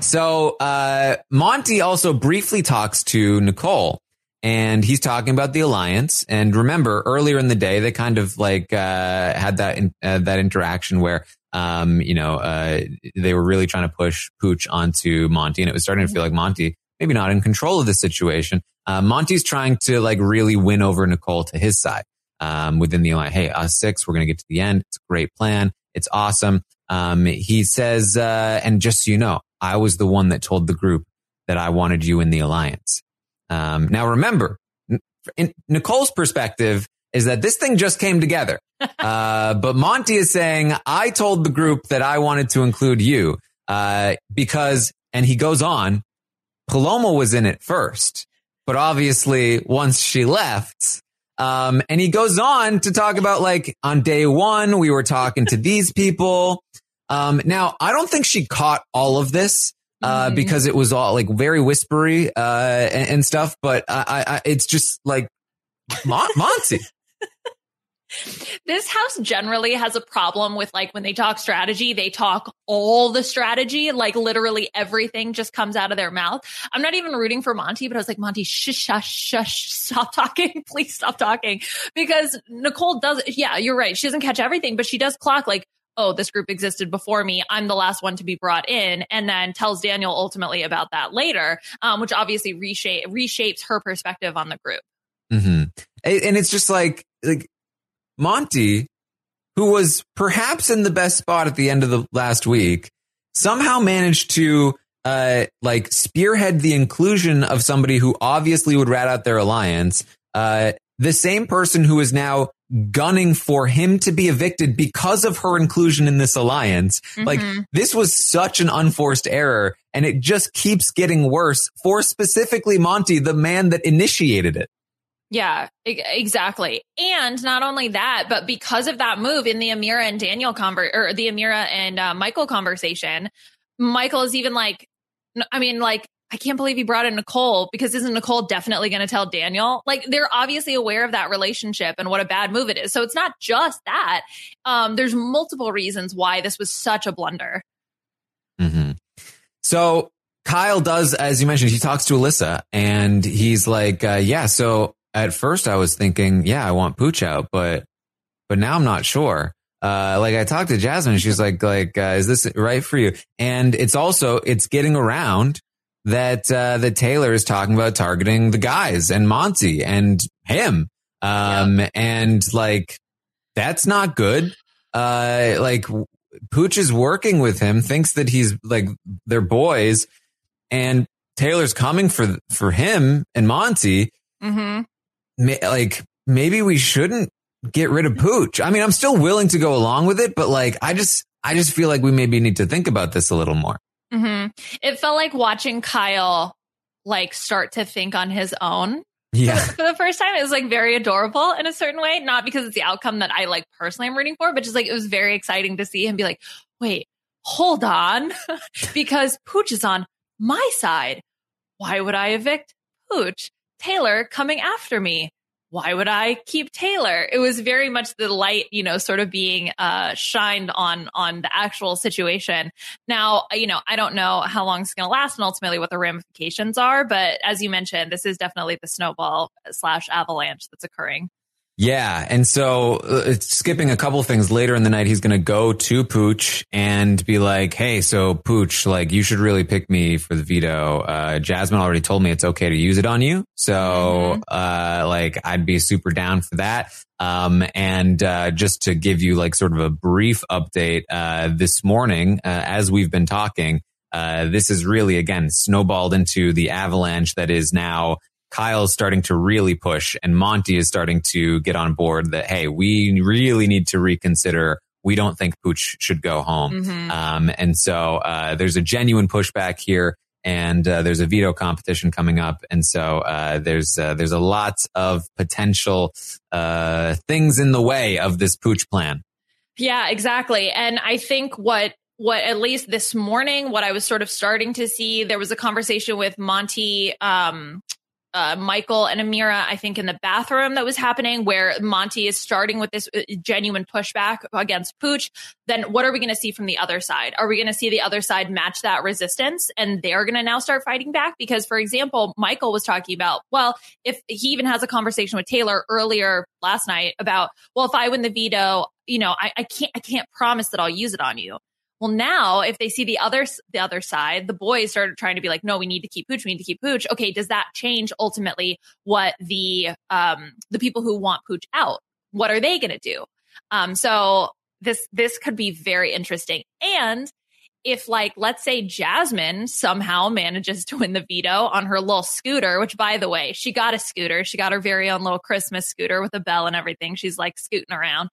So, uh, Monte also briefly talks to Nicole and he's talking about the alliance. And remember earlier in the day, they kind of like, uh, had that, in, uh, that interaction where um, you know, uh, they were really trying to push Pooch onto Monte, and it was starting to feel like Monte maybe not in control of the situation. Uh, Monty's trying to like really win over Nicole to his side um, within the alliance. Hey, us six, we're going to get to the end. It's a great plan. It's awesome. Um, he says, uh, and just so you know, I was the one that told the group that I wanted you in the alliance. Um, now remember, in Nicole's perspective is that this thing just came together. Uh, but Monte is saying, I told the group that I wanted to include you, uh, because, and he goes on, Paloma was in it first, but obviously once she left, um, and he goes on to talk about like on day one, we were talking to these people. Um, now I don't think she caught all of this. Uh, mm-hmm. because it was all like very whispery, uh, and, and stuff, but I, I, it's just like Mon- Monte. this house generally has a problem with like when they talk strategy, they talk all the strategy, like literally everything just comes out of their mouth. I'm not even rooting for Monte, but I was like, Monte, shush, shush, shush, stop talking. Please stop talking. Because Nicole does, yeah, you're right. She doesn't catch everything, but she does clock like, oh, this group existed before me. I'm the last one to be brought in. And then tells Daniel ultimately about that later, um, which obviously reshape, reshapes her perspective on the group. Mm-hmm. And it's just like, like Monte, who was perhaps in the best spot at the end of the last week, somehow managed to uh, like spearhead the inclusion of somebody who obviously would rat out their alliance. Uh, the same person who is now gunning for him to be evicted because of her inclusion in this alliance. Mm-hmm. Like this was such an unforced error and it just keeps getting worse for specifically Monte, the man that initiated it. Yeah, exactly. And not only that, but because of that move in the Ameerah and Daniel convert or the Ameerah and uh, Michael conversation, Michael is even like, I mean, like, I can't believe he brought in Nicole because isn't Nicole definitely going to tell Daniel? Like they're obviously aware of that relationship and what a bad move it is. So it's not just that. Um, there's multiple reasons why this was such a blunder. Mm-hmm. So Kyle does, as you mentioned, he talks to Alyssa and he's like, uh, yeah, so at first I was thinking, yeah, I want Pooch out, but, but now I'm not sure. Uh, like I talked to Jasmine, she's like, like, uh, is this right for you? And it's also, it's getting around that, uh, that Taylor is talking about targeting the guys and Monte and him. Um, yeah. and like, that's not good. Uh, like Pooch is working with him, thinks that he's like, they're boys and Taylor's coming for, for him and Monte. Mm-hmm like maybe we shouldn't get rid of Pooch. I mean, I'm still willing to go along with it, but like I just I just feel like we maybe need to think about this a little more. Mm-hmm. It felt like watching Kyle like start to think on his own. Yeah. For, the first time, it was like very adorable in a certain way. Not because it's the outcome that I like personally am rooting for, but just like it was very exciting to see him be like, wait, hold on. because Pooch is on my side. Why would I evict Pooch? Taylor coming after me. Why would I keep Taylor? It was very much the light, you know, sort of being uh, shined on on the actual situation. Now, you know, I don't know how long it's going to last and ultimately what the ramifications are, but as you mentioned, this is definitely the snowball slash avalanche that's occurring. Yeah. And so uh, skipping a couple things later in the night, he's going to go to Pooch and be like, Hey, so Pooch, like you should really pick me for the veto. Uh, Jasmine already told me it's okay to use it on you. So, uh, like I'd be super down for that. Um, and, uh, just to give you like sort of a brief update, uh, this morning, uh, as we've been talking, uh, this is really again snowballed into the avalanche that is now Kyle's starting to really push and Monte is starting to get on board that, hey, we really need to reconsider. We don't think Pooch should go home. Mhm. Um, and so, uh, there's a genuine pushback here and, uh, there's a veto competition coming up. And so, uh, there's, uh, there's a lot of potential, uh, things in the way of this Pooch plan. Yeah, exactly. And I think what what at least this morning, what I was sort of starting to see, there was a conversation with Monte, um, uh, Michael and Ameerah, I think in the bathroom that was happening where Monte is starting with this uh, genuine pushback against Pooch. Then what are we going to see from the other side? Are we going to see the other side match that resistance and they're going to now start fighting back? Because for example, Michael was talking about, well, if he even has a conversation with Taylor earlier last night about, well, if I win the veto, you know, I, I can't, I can't promise that I'll use it on you. Well, now if they see the other the other side, the boys started trying to be like, no, we need to keep Pooch, we need to keep Pooch. Okay, does that change ultimately what the um the people who want Pooch out? What are they going to do? Um, so this this could be very interesting. And if like let's say Jasmine somehow manages to win the veto on her little scooter, which by the way, she got a scooter. She got her very own little Christmas scooter with a bell and everything. She's like scooting around.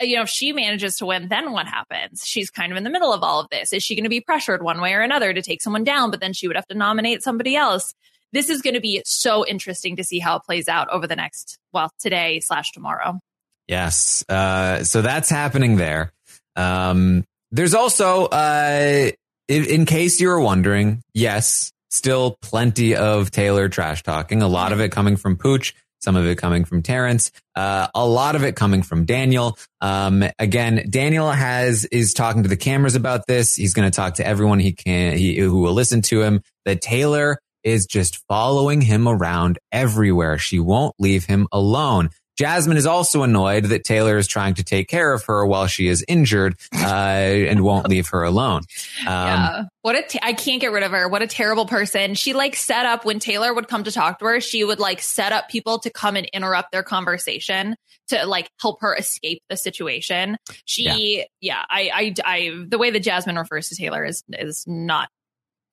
You know, if she manages to win, then what happens? She's kind of in the middle of all of this. Is she going to be pressured one way or another to take someone down? But then she would have to nominate somebody else. This is going to be so interesting to see how it plays out over the next, well, today slash tomorrow. Yes. Uh, so that's happening there. Um, there's also, uh, in, in case you were wondering, yes, still plenty of Taylor trash talking. A lot of it coming from Pooch, some of it coming from Terrance, uh, a lot of it coming from Daniel. Um, again, Daniel has is talking to the cameras about this. He's going to talk to everyone he can, he, who will listen to him. That Taylor is just following him around everywhere. She won't leave him alone. Jasmine is also annoyed that Taylor is trying to take care of her while she is injured uh, and won't leave her alone. Um, yeah. What a t- I can't get rid of her. What a terrible person. She like set up when Taylor would come to talk to her, she would like set up people to come and interrupt their conversation to like help her escape the situation. She, yeah, I, I, I, the way that Jasmine refers to Taylor is, is not,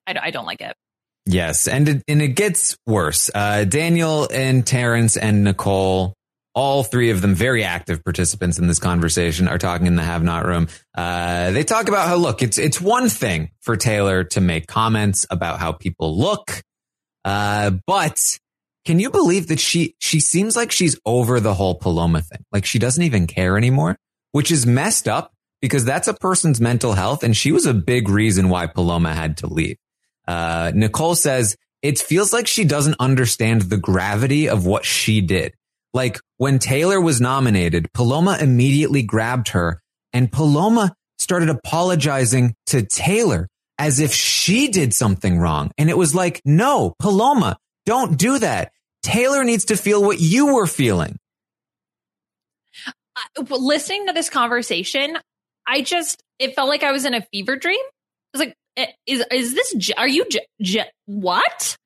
I, I don't like it. Yes, and it, and it gets worse. Uh, Daniel and Terrance and Nicole, all three of them very active participants in this conversation, are talking in the Have Not room. Uh, they talk about how look, it's it's one thing for Taylor to make comments about how people look, uh, but can you believe that she she seems like she's over the whole Paloma thing? Like she doesn't even care anymore, which is messed up because that's a person's mental health, and she was a big reason why Paloma had to leave. Uh, Nicole says it feels like she doesn't understand the gravity of what she did. Like when Taylor was nominated, Paloma immediately grabbed her and Paloma started apologizing to Taylor as if she did something wrong. And it was like, no, Paloma, don't do that. Taylor needs to feel what you were feeling. I- listening to this conversation, I just, it felt like I was in a fever dream. I was like, eh, is, is this, are you, what?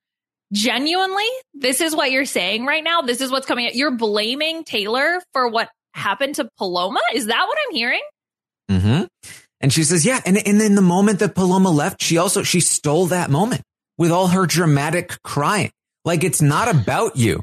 Genuinely? This is what you're saying right now? This is what's coming out. You're blaming Taylor for what happened to Paloma? Is that what I'm hearing? hmm And she says, yeah. And, and in the moment that Paloma left, she also, she stole that moment with all her dramatic crying. Like it's not about you.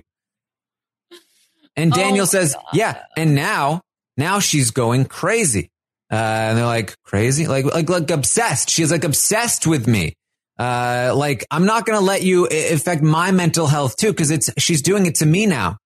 And Daniel says, yeah. And now, now she's going crazy. Uh, and they're like, crazy? Like, like, like obsessed. She's like obsessed with me. Uh, like, I'm not going to let you affect my mental health too, cause it's, she's doing it to me now.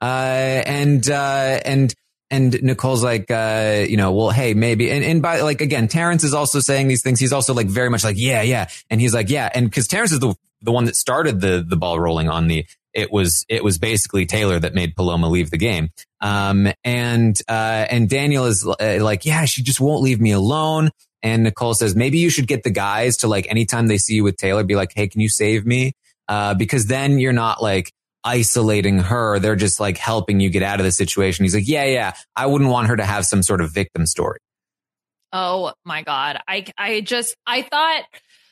Uh, and, uh, and, and Nicole's like, uh, you know, well, hey, maybe. And, and by like, again, Terrance is also saying these things. He's also like very much like, yeah, yeah. And he's like, yeah. And cause Terrance is the, the one that started the, the ball rolling on the, it was, it was basically Taylor that made Paloma leave the game. Um, and, uh, and Daniel is uh, like, yeah, she just won't leave me alone. And Nicole says, maybe you should get the guys to like, anytime they see you with Taylor, be like, Hey, can you save me? Uh, because then you're not like, isolating her. They're just like helping you get out of the situation. He's like, yeah, yeah, I wouldn't want her to have some sort of victim story. Oh my God. I, I just, I thought,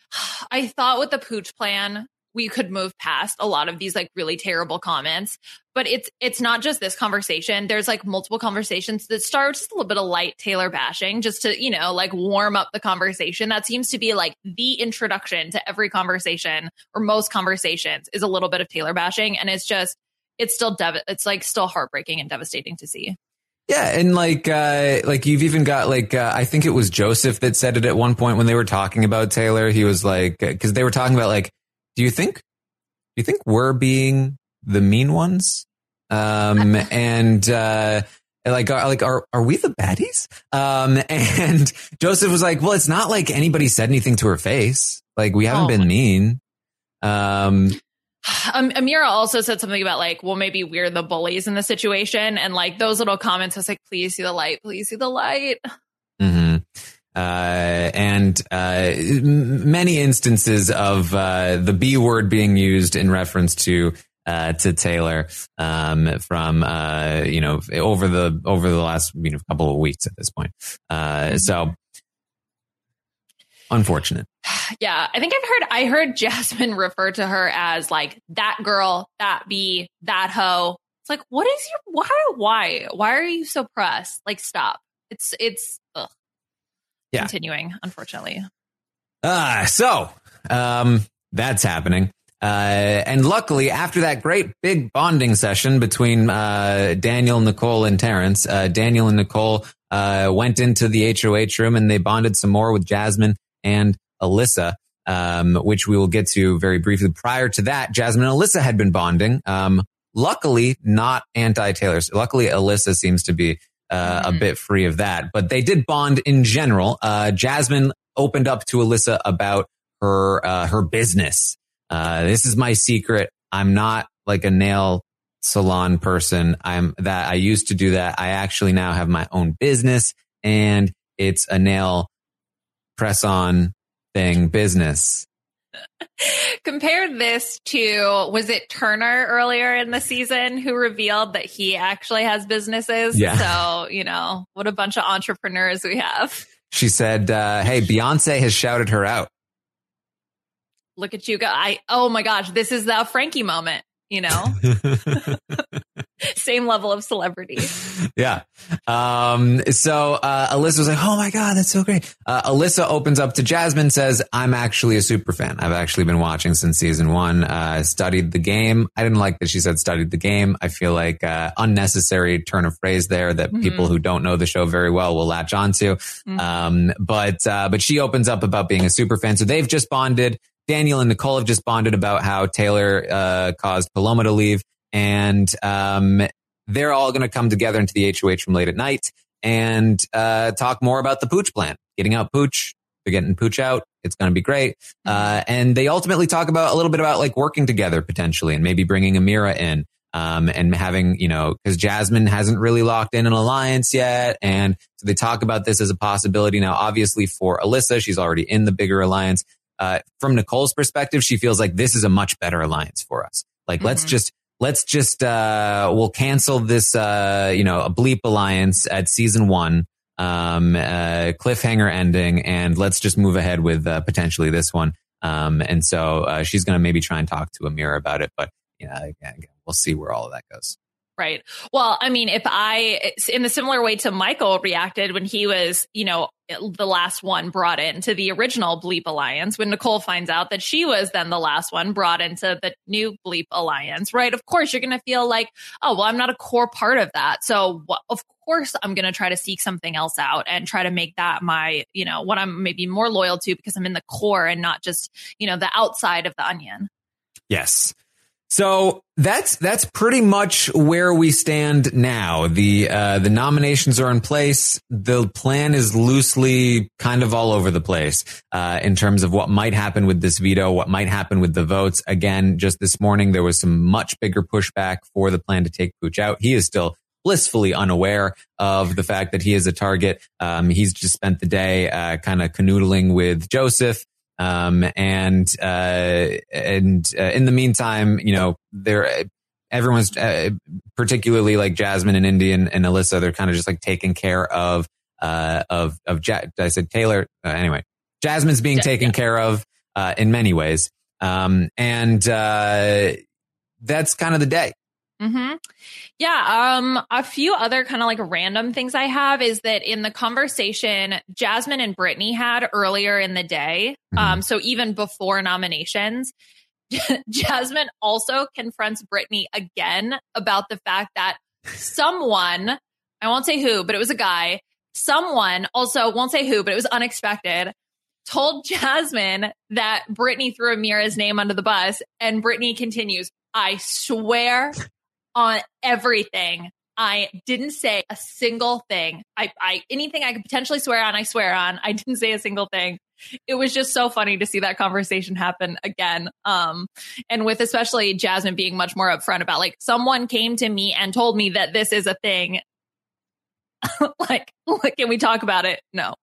I thought with the pooch plan, we could move past a lot of these like really terrible comments. But it's it's not just this conversation. There's like multiple conversations that start with just a little bit of light taylor bashing just to you know like warm up the conversation. That seems to be like the introduction to every conversation or most conversations is a little bit of taylor bashing. And it's just it's still dev- it's like still heartbreaking and devastating to see. Yeah, and like uh like you've even got like uh, I think it was Joseph that said it at one point when they were talking about Taylor. He was like cuz they were talking about like do you think do you think we're being the mean ones? Um and uh like are, like are are we the baddies? Um and Joseph was like, "Well, it's not like anybody said anything to her face. Like we haven't Oh. been mean." Um um, Ameerah also said something about like, well, maybe we're the bullies in the situation, and like those little comments. I was like, please see the light, please see the light. Uh, and uh, many instances of uh, the B word being used in reference to uh, to Taylor um, from uh, you know over the over the last you know couple of weeks at this point. Uh, so unfortunate. Yeah, I think I've heard I heard Jasmine refer to her as like that girl, that bee, that hoe. It's like, what is your why why why are you so pressed? Like, stop. It's it's ugh. Yeah. continuing. Unfortunately, Ah, so um, that's happening. Uh, and luckily, after that great big bonding session between uh, Daniel, Nicole, and Terrance, uh, Daniel and Nicole uh, went into the HOH room and they bonded some more with Jasmine and Alyssa, um, which we will get to very briefly. Prior to that, Jasmine and Alyssa had been bonding. Um, luckily, not anti Taylor. Luckily, Alyssa seems to be uh, a bit free of that, but they did bond in general. Uh, Jasmine opened up to Alyssa about her uh, her business. Uh, this is my secret. I'm not like a nail salon person. I'm that I used to do that. I actually now have my own business and it's a nail press on thing business. compare this to was it Turner earlier in the season who revealed that he actually has businesses? Yeah. So you know what a bunch of entrepreneurs we have. She said, uh, "Hey, Beyonce has shouted her out." Look at you go! I oh my gosh, this is the Frankie moment. You know, same level of celebrity. yeah. Um, so, uh, Alyssa was like, Oh my God, that's so great. Uh, Alyssa opens up to Jasmine, says, I'm actually a super fan. I've actually been watching since season one, uh, studied the game. I didn't like that she said studied the game. I feel like, uh, unnecessary turn of phrase there that Mhm. people who don't know the show very well will latch onto. Mhm. Um, but, uh, but she opens up about being a super fan. So they've just bonded. Daniel and Nicole have just bonded about how Taylor, uh, caused Paloma to leave. And, um, they're all going to come together into the HOH from late at night and uh, talk more about the pooch plan, getting out pooch. They're getting pooch out. It's going to be great. Uh, and they ultimately talk about a little bit about like working together potentially and maybe bringing Ameerah in. Um, and having, you know, cause Jasmine hasn't really locked in an alliance yet. And so they talk about this as a possibility. Now, obviously for Alyssa, she's already in the bigger alliance. Uh, from Nicole's perspective, she feels like this is a much better alliance for us. Like, let's Mhm. just, let's just, uh, we'll cancel this, uh, you know, a bleep alliance at season one, um, uh, cliffhanger ending, and let's just move ahead with, uh, potentially this one. Um, and so, uh, she's going to maybe try and talk to Ameerah about it, but, you know, again, again, we'll see where all of that goes. Right. Well, I mean, if I, in the similar way to Michael reacted when he was, you know, the last one brought into the original Bleep Alliance, when Nicole finds out that she was then the last one brought into the new Bleep Alliance, right? Of course, you're going to feel like, oh, well, I'm not a core part of that. So, wh- of course, I'm going to try to seek something else out and try to make that my, you know, what I'm maybe more loyal to because I'm in the core and not just, you know, the outside of the onion. Yes. So that's that's pretty much where we stand now. The uh, the nominations are in place. The plan is loosely kind of all over the place uh, in terms of what might happen with this veto, what might happen with the votes. Again, just this morning there was some much bigger pushback for the plan to take Pooch out. He is still blissfully unaware of the fact that he is a target. Um, he's just spent the day uh, kind of canoodling with Joseph. Um, and, uh, and, uh, in the meantime, you know, there, everyone's uh, particularly like Jasmine and Indy and, and Alyssa. They're kind of just like taking care of uh, of of ja- I said Taylor. Uh, anyway, Jasmine's being Ja- taken yeah. care of uh, in many ways, um, and uh, that's kind of the day. hmm Yeah. Um, a few other kind of like random things I have is that in the conversation Jasmine and Brittany had earlier in the day, um, so even before nominations, Jasmine also confronts Brittany again about the fact that someone, I won't say who, but it was a guy, someone also won't say who, but it was unexpected, told Jasmine that Brittany threw Ameerah's name under the bus. And Brittany continues, I swear on everything. I didn't say a single thing. I, I anything I could potentially swear on, I swear on. I didn't say a single thing. It was just so funny to see that conversation happen again. Um, and with especially Jasmine being much more upfront about like someone came to me and told me that this is a thing. like, can we talk about it? No.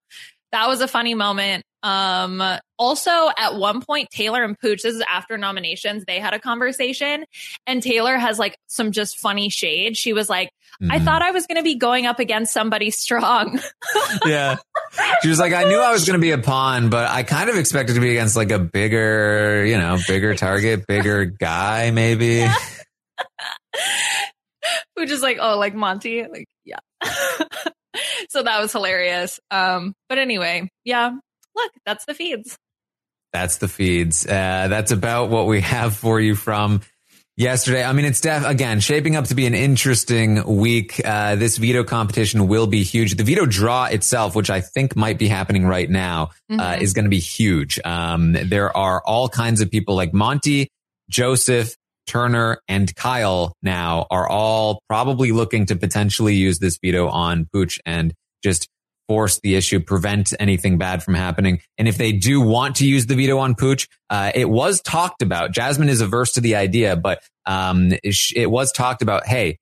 That was a funny moment. Um, also at one point, Taylor and Pooch, this is after nominations, they had a conversation and Taylor has like some just funny shade. She was like, I Mhm. thought I was going to be going up against somebody strong. yeah. She was like, I knew I was going to be a pawn, but I kind of expected to be against like a bigger, you know, bigger target, bigger guy, maybe. Which is like, oh, like Monte. Like, yeah. so that was hilarious. Um, but anyway, yeah. Look, that's the feeds. That's the feeds. Uh, that's about what we have for you from yesterday. I mean, it's def- again shaping up to be an interesting week. Uh, this veto competition will be huge. The veto draw itself, which I think might be happening right now, uh, Mhm. is going to be huge. Um, there are all kinds of people like Monte, Joseph, Turner, and Kyle now are all probably looking to potentially use this veto on Pooch and just force the issue, prevent anything bad from happening. And if they do want to use the veto on Pooch, uh, it was talked about. Jasmine is averse to the idea, but um, it, was talked about. Hey,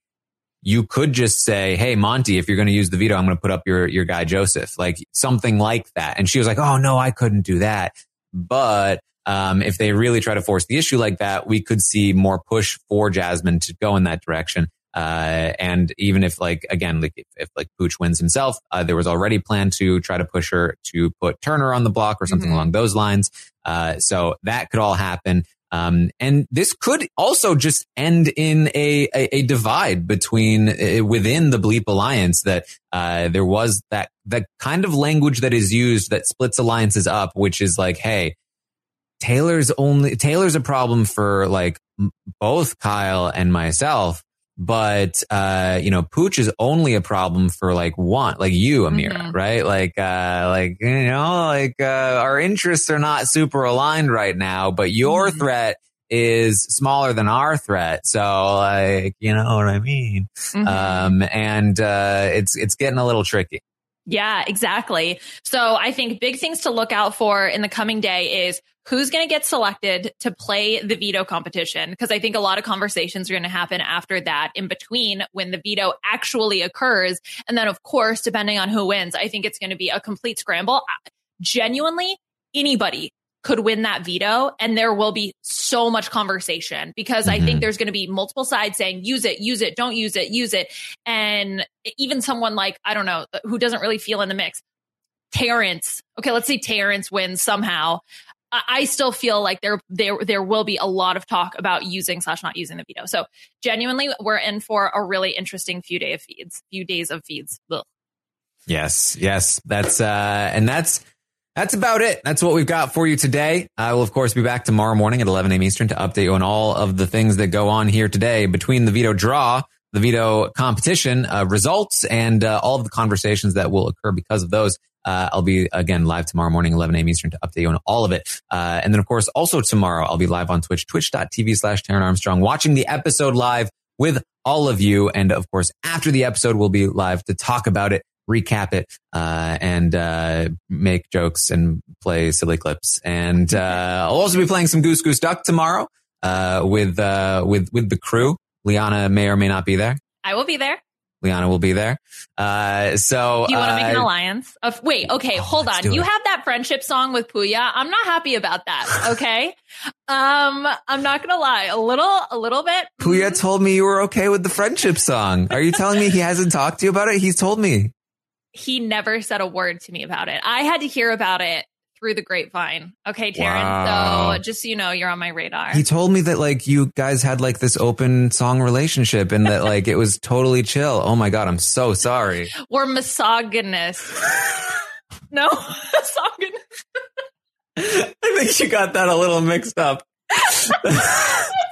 you could just say, "Hey, Monte, if you're going to use the veto, I'm going to put up your your guy Joseph," like something like that. And she was like, "Oh no, I couldn't do that." But um, if they really try to force the issue like that, we could see more push for Jasmine to go in that direction. Uh, and even if like, again, like if, if like Pooch wins himself, uh, there was already planned to try to push her to put Turner on the block or something Mhm. along those lines. Uh, so that could all happen. Um, and this could also just end in a, a, a divide between uh, within the Bleep Alliance that, uh, there was that, that kind of language that is used that splits alliances up, which is like, Hey, Taylor's only Taylor's a problem for like both Kyle and myself, but uh, you know, Pooch is only a problem for like one, like you, Ameerah, Mhm. right? Like, uh, like you know, like uh, our interests are not super aligned right now, but your threat is smaller than our threat. So, like, you know what I mean? Mhm. Um, and uh, it's it's getting a little tricky. Yeah, exactly. So I think big things to look out for in the coming day is who's going to get selected to play the veto competition. Cause I think a lot of conversations are going to happen after that in between when the veto actually occurs. And then of course, depending on who wins, I think it's going to be a complete scramble. Genuinely, anybody could win that veto and there will be so much conversation because I think Mhm. there's going to be multiple sides saying use it, use it, don't use it, use it. And even someone like, I don't know, who doesn't really feel in the mix, Terrance. Okay, let's say Terrance wins somehow. I, I still feel like there there there will be a lot of talk about using slash not using the veto. So genuinely, we're in for a really interesting few day of feeds, few days of feeds. Ugh. Yes, yes, that's uh, and that's that's about it. That's what we've got for you today. I will of course be back tomorrow morning at 11 a.m. Eastern to update you on all of the things that go on here today between the veto draw, the veto competition uh, results, and uh, all of the conversations that will occur because of those. Uh, I'll be again live tomorrow morning, 11 a.m. Eastern to update you on all of it. Uh, and then of course also tomorrow I'll be live on Twitch, twitch.tv slash Taran Armstrong, watching the episode live with all of you. And of course, after the episode, we'll be live to talk about it, recap it, uh, and, uh, make jokes and play silly clips. And, uh, I'll also be playing some Goose Goose Duck tomorrow, uh, with, uh, with, with the crew. Liana may or may not be there. I will be there. Liana will be there. Uh, so Do you want to uh, make an alliance? Of wait, okay, hold on. You have that friendship song with Puya. I'm not happy about that. Okay, um, I'm not gonna lie, a little, a little bit. Puya told me you were okay with the friendship song. Are you telling me he hasn't talked to you about it? He's told me. He never said a word to me about it. I had to hear about it through the grapevine. Okay, Taran. Wow. So just so you know, you're on my radar. He told me that like you guys had like this open song relationship and that like it was totally chill. Oh my god, I'm so sorry. We're misogynist. no, misogynist. I think you got that a little mixed up.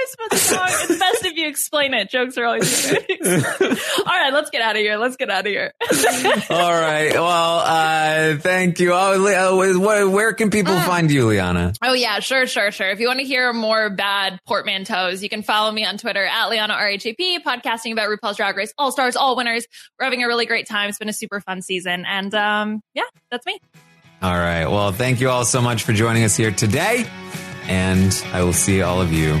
Monogamous with a song. It's best if you explain it. Jokes are always good. All right, let's get out of here. Let's get out of here. All right. Well, uh, thank you. Oh, uh, where, where can people find you, Liana? Oh yeah, sure, sure, sure. If you want to hear more bad portmanteaus, you can follow me on Twitter at Liana RHAP, podcasting about RuPaul's Drag Race All Stars, All Winners. We're having a really great time. It's been a super fun season, and um, yeah, that's me. All right. Well, thank you all so much for joining us here today. And I will see all of you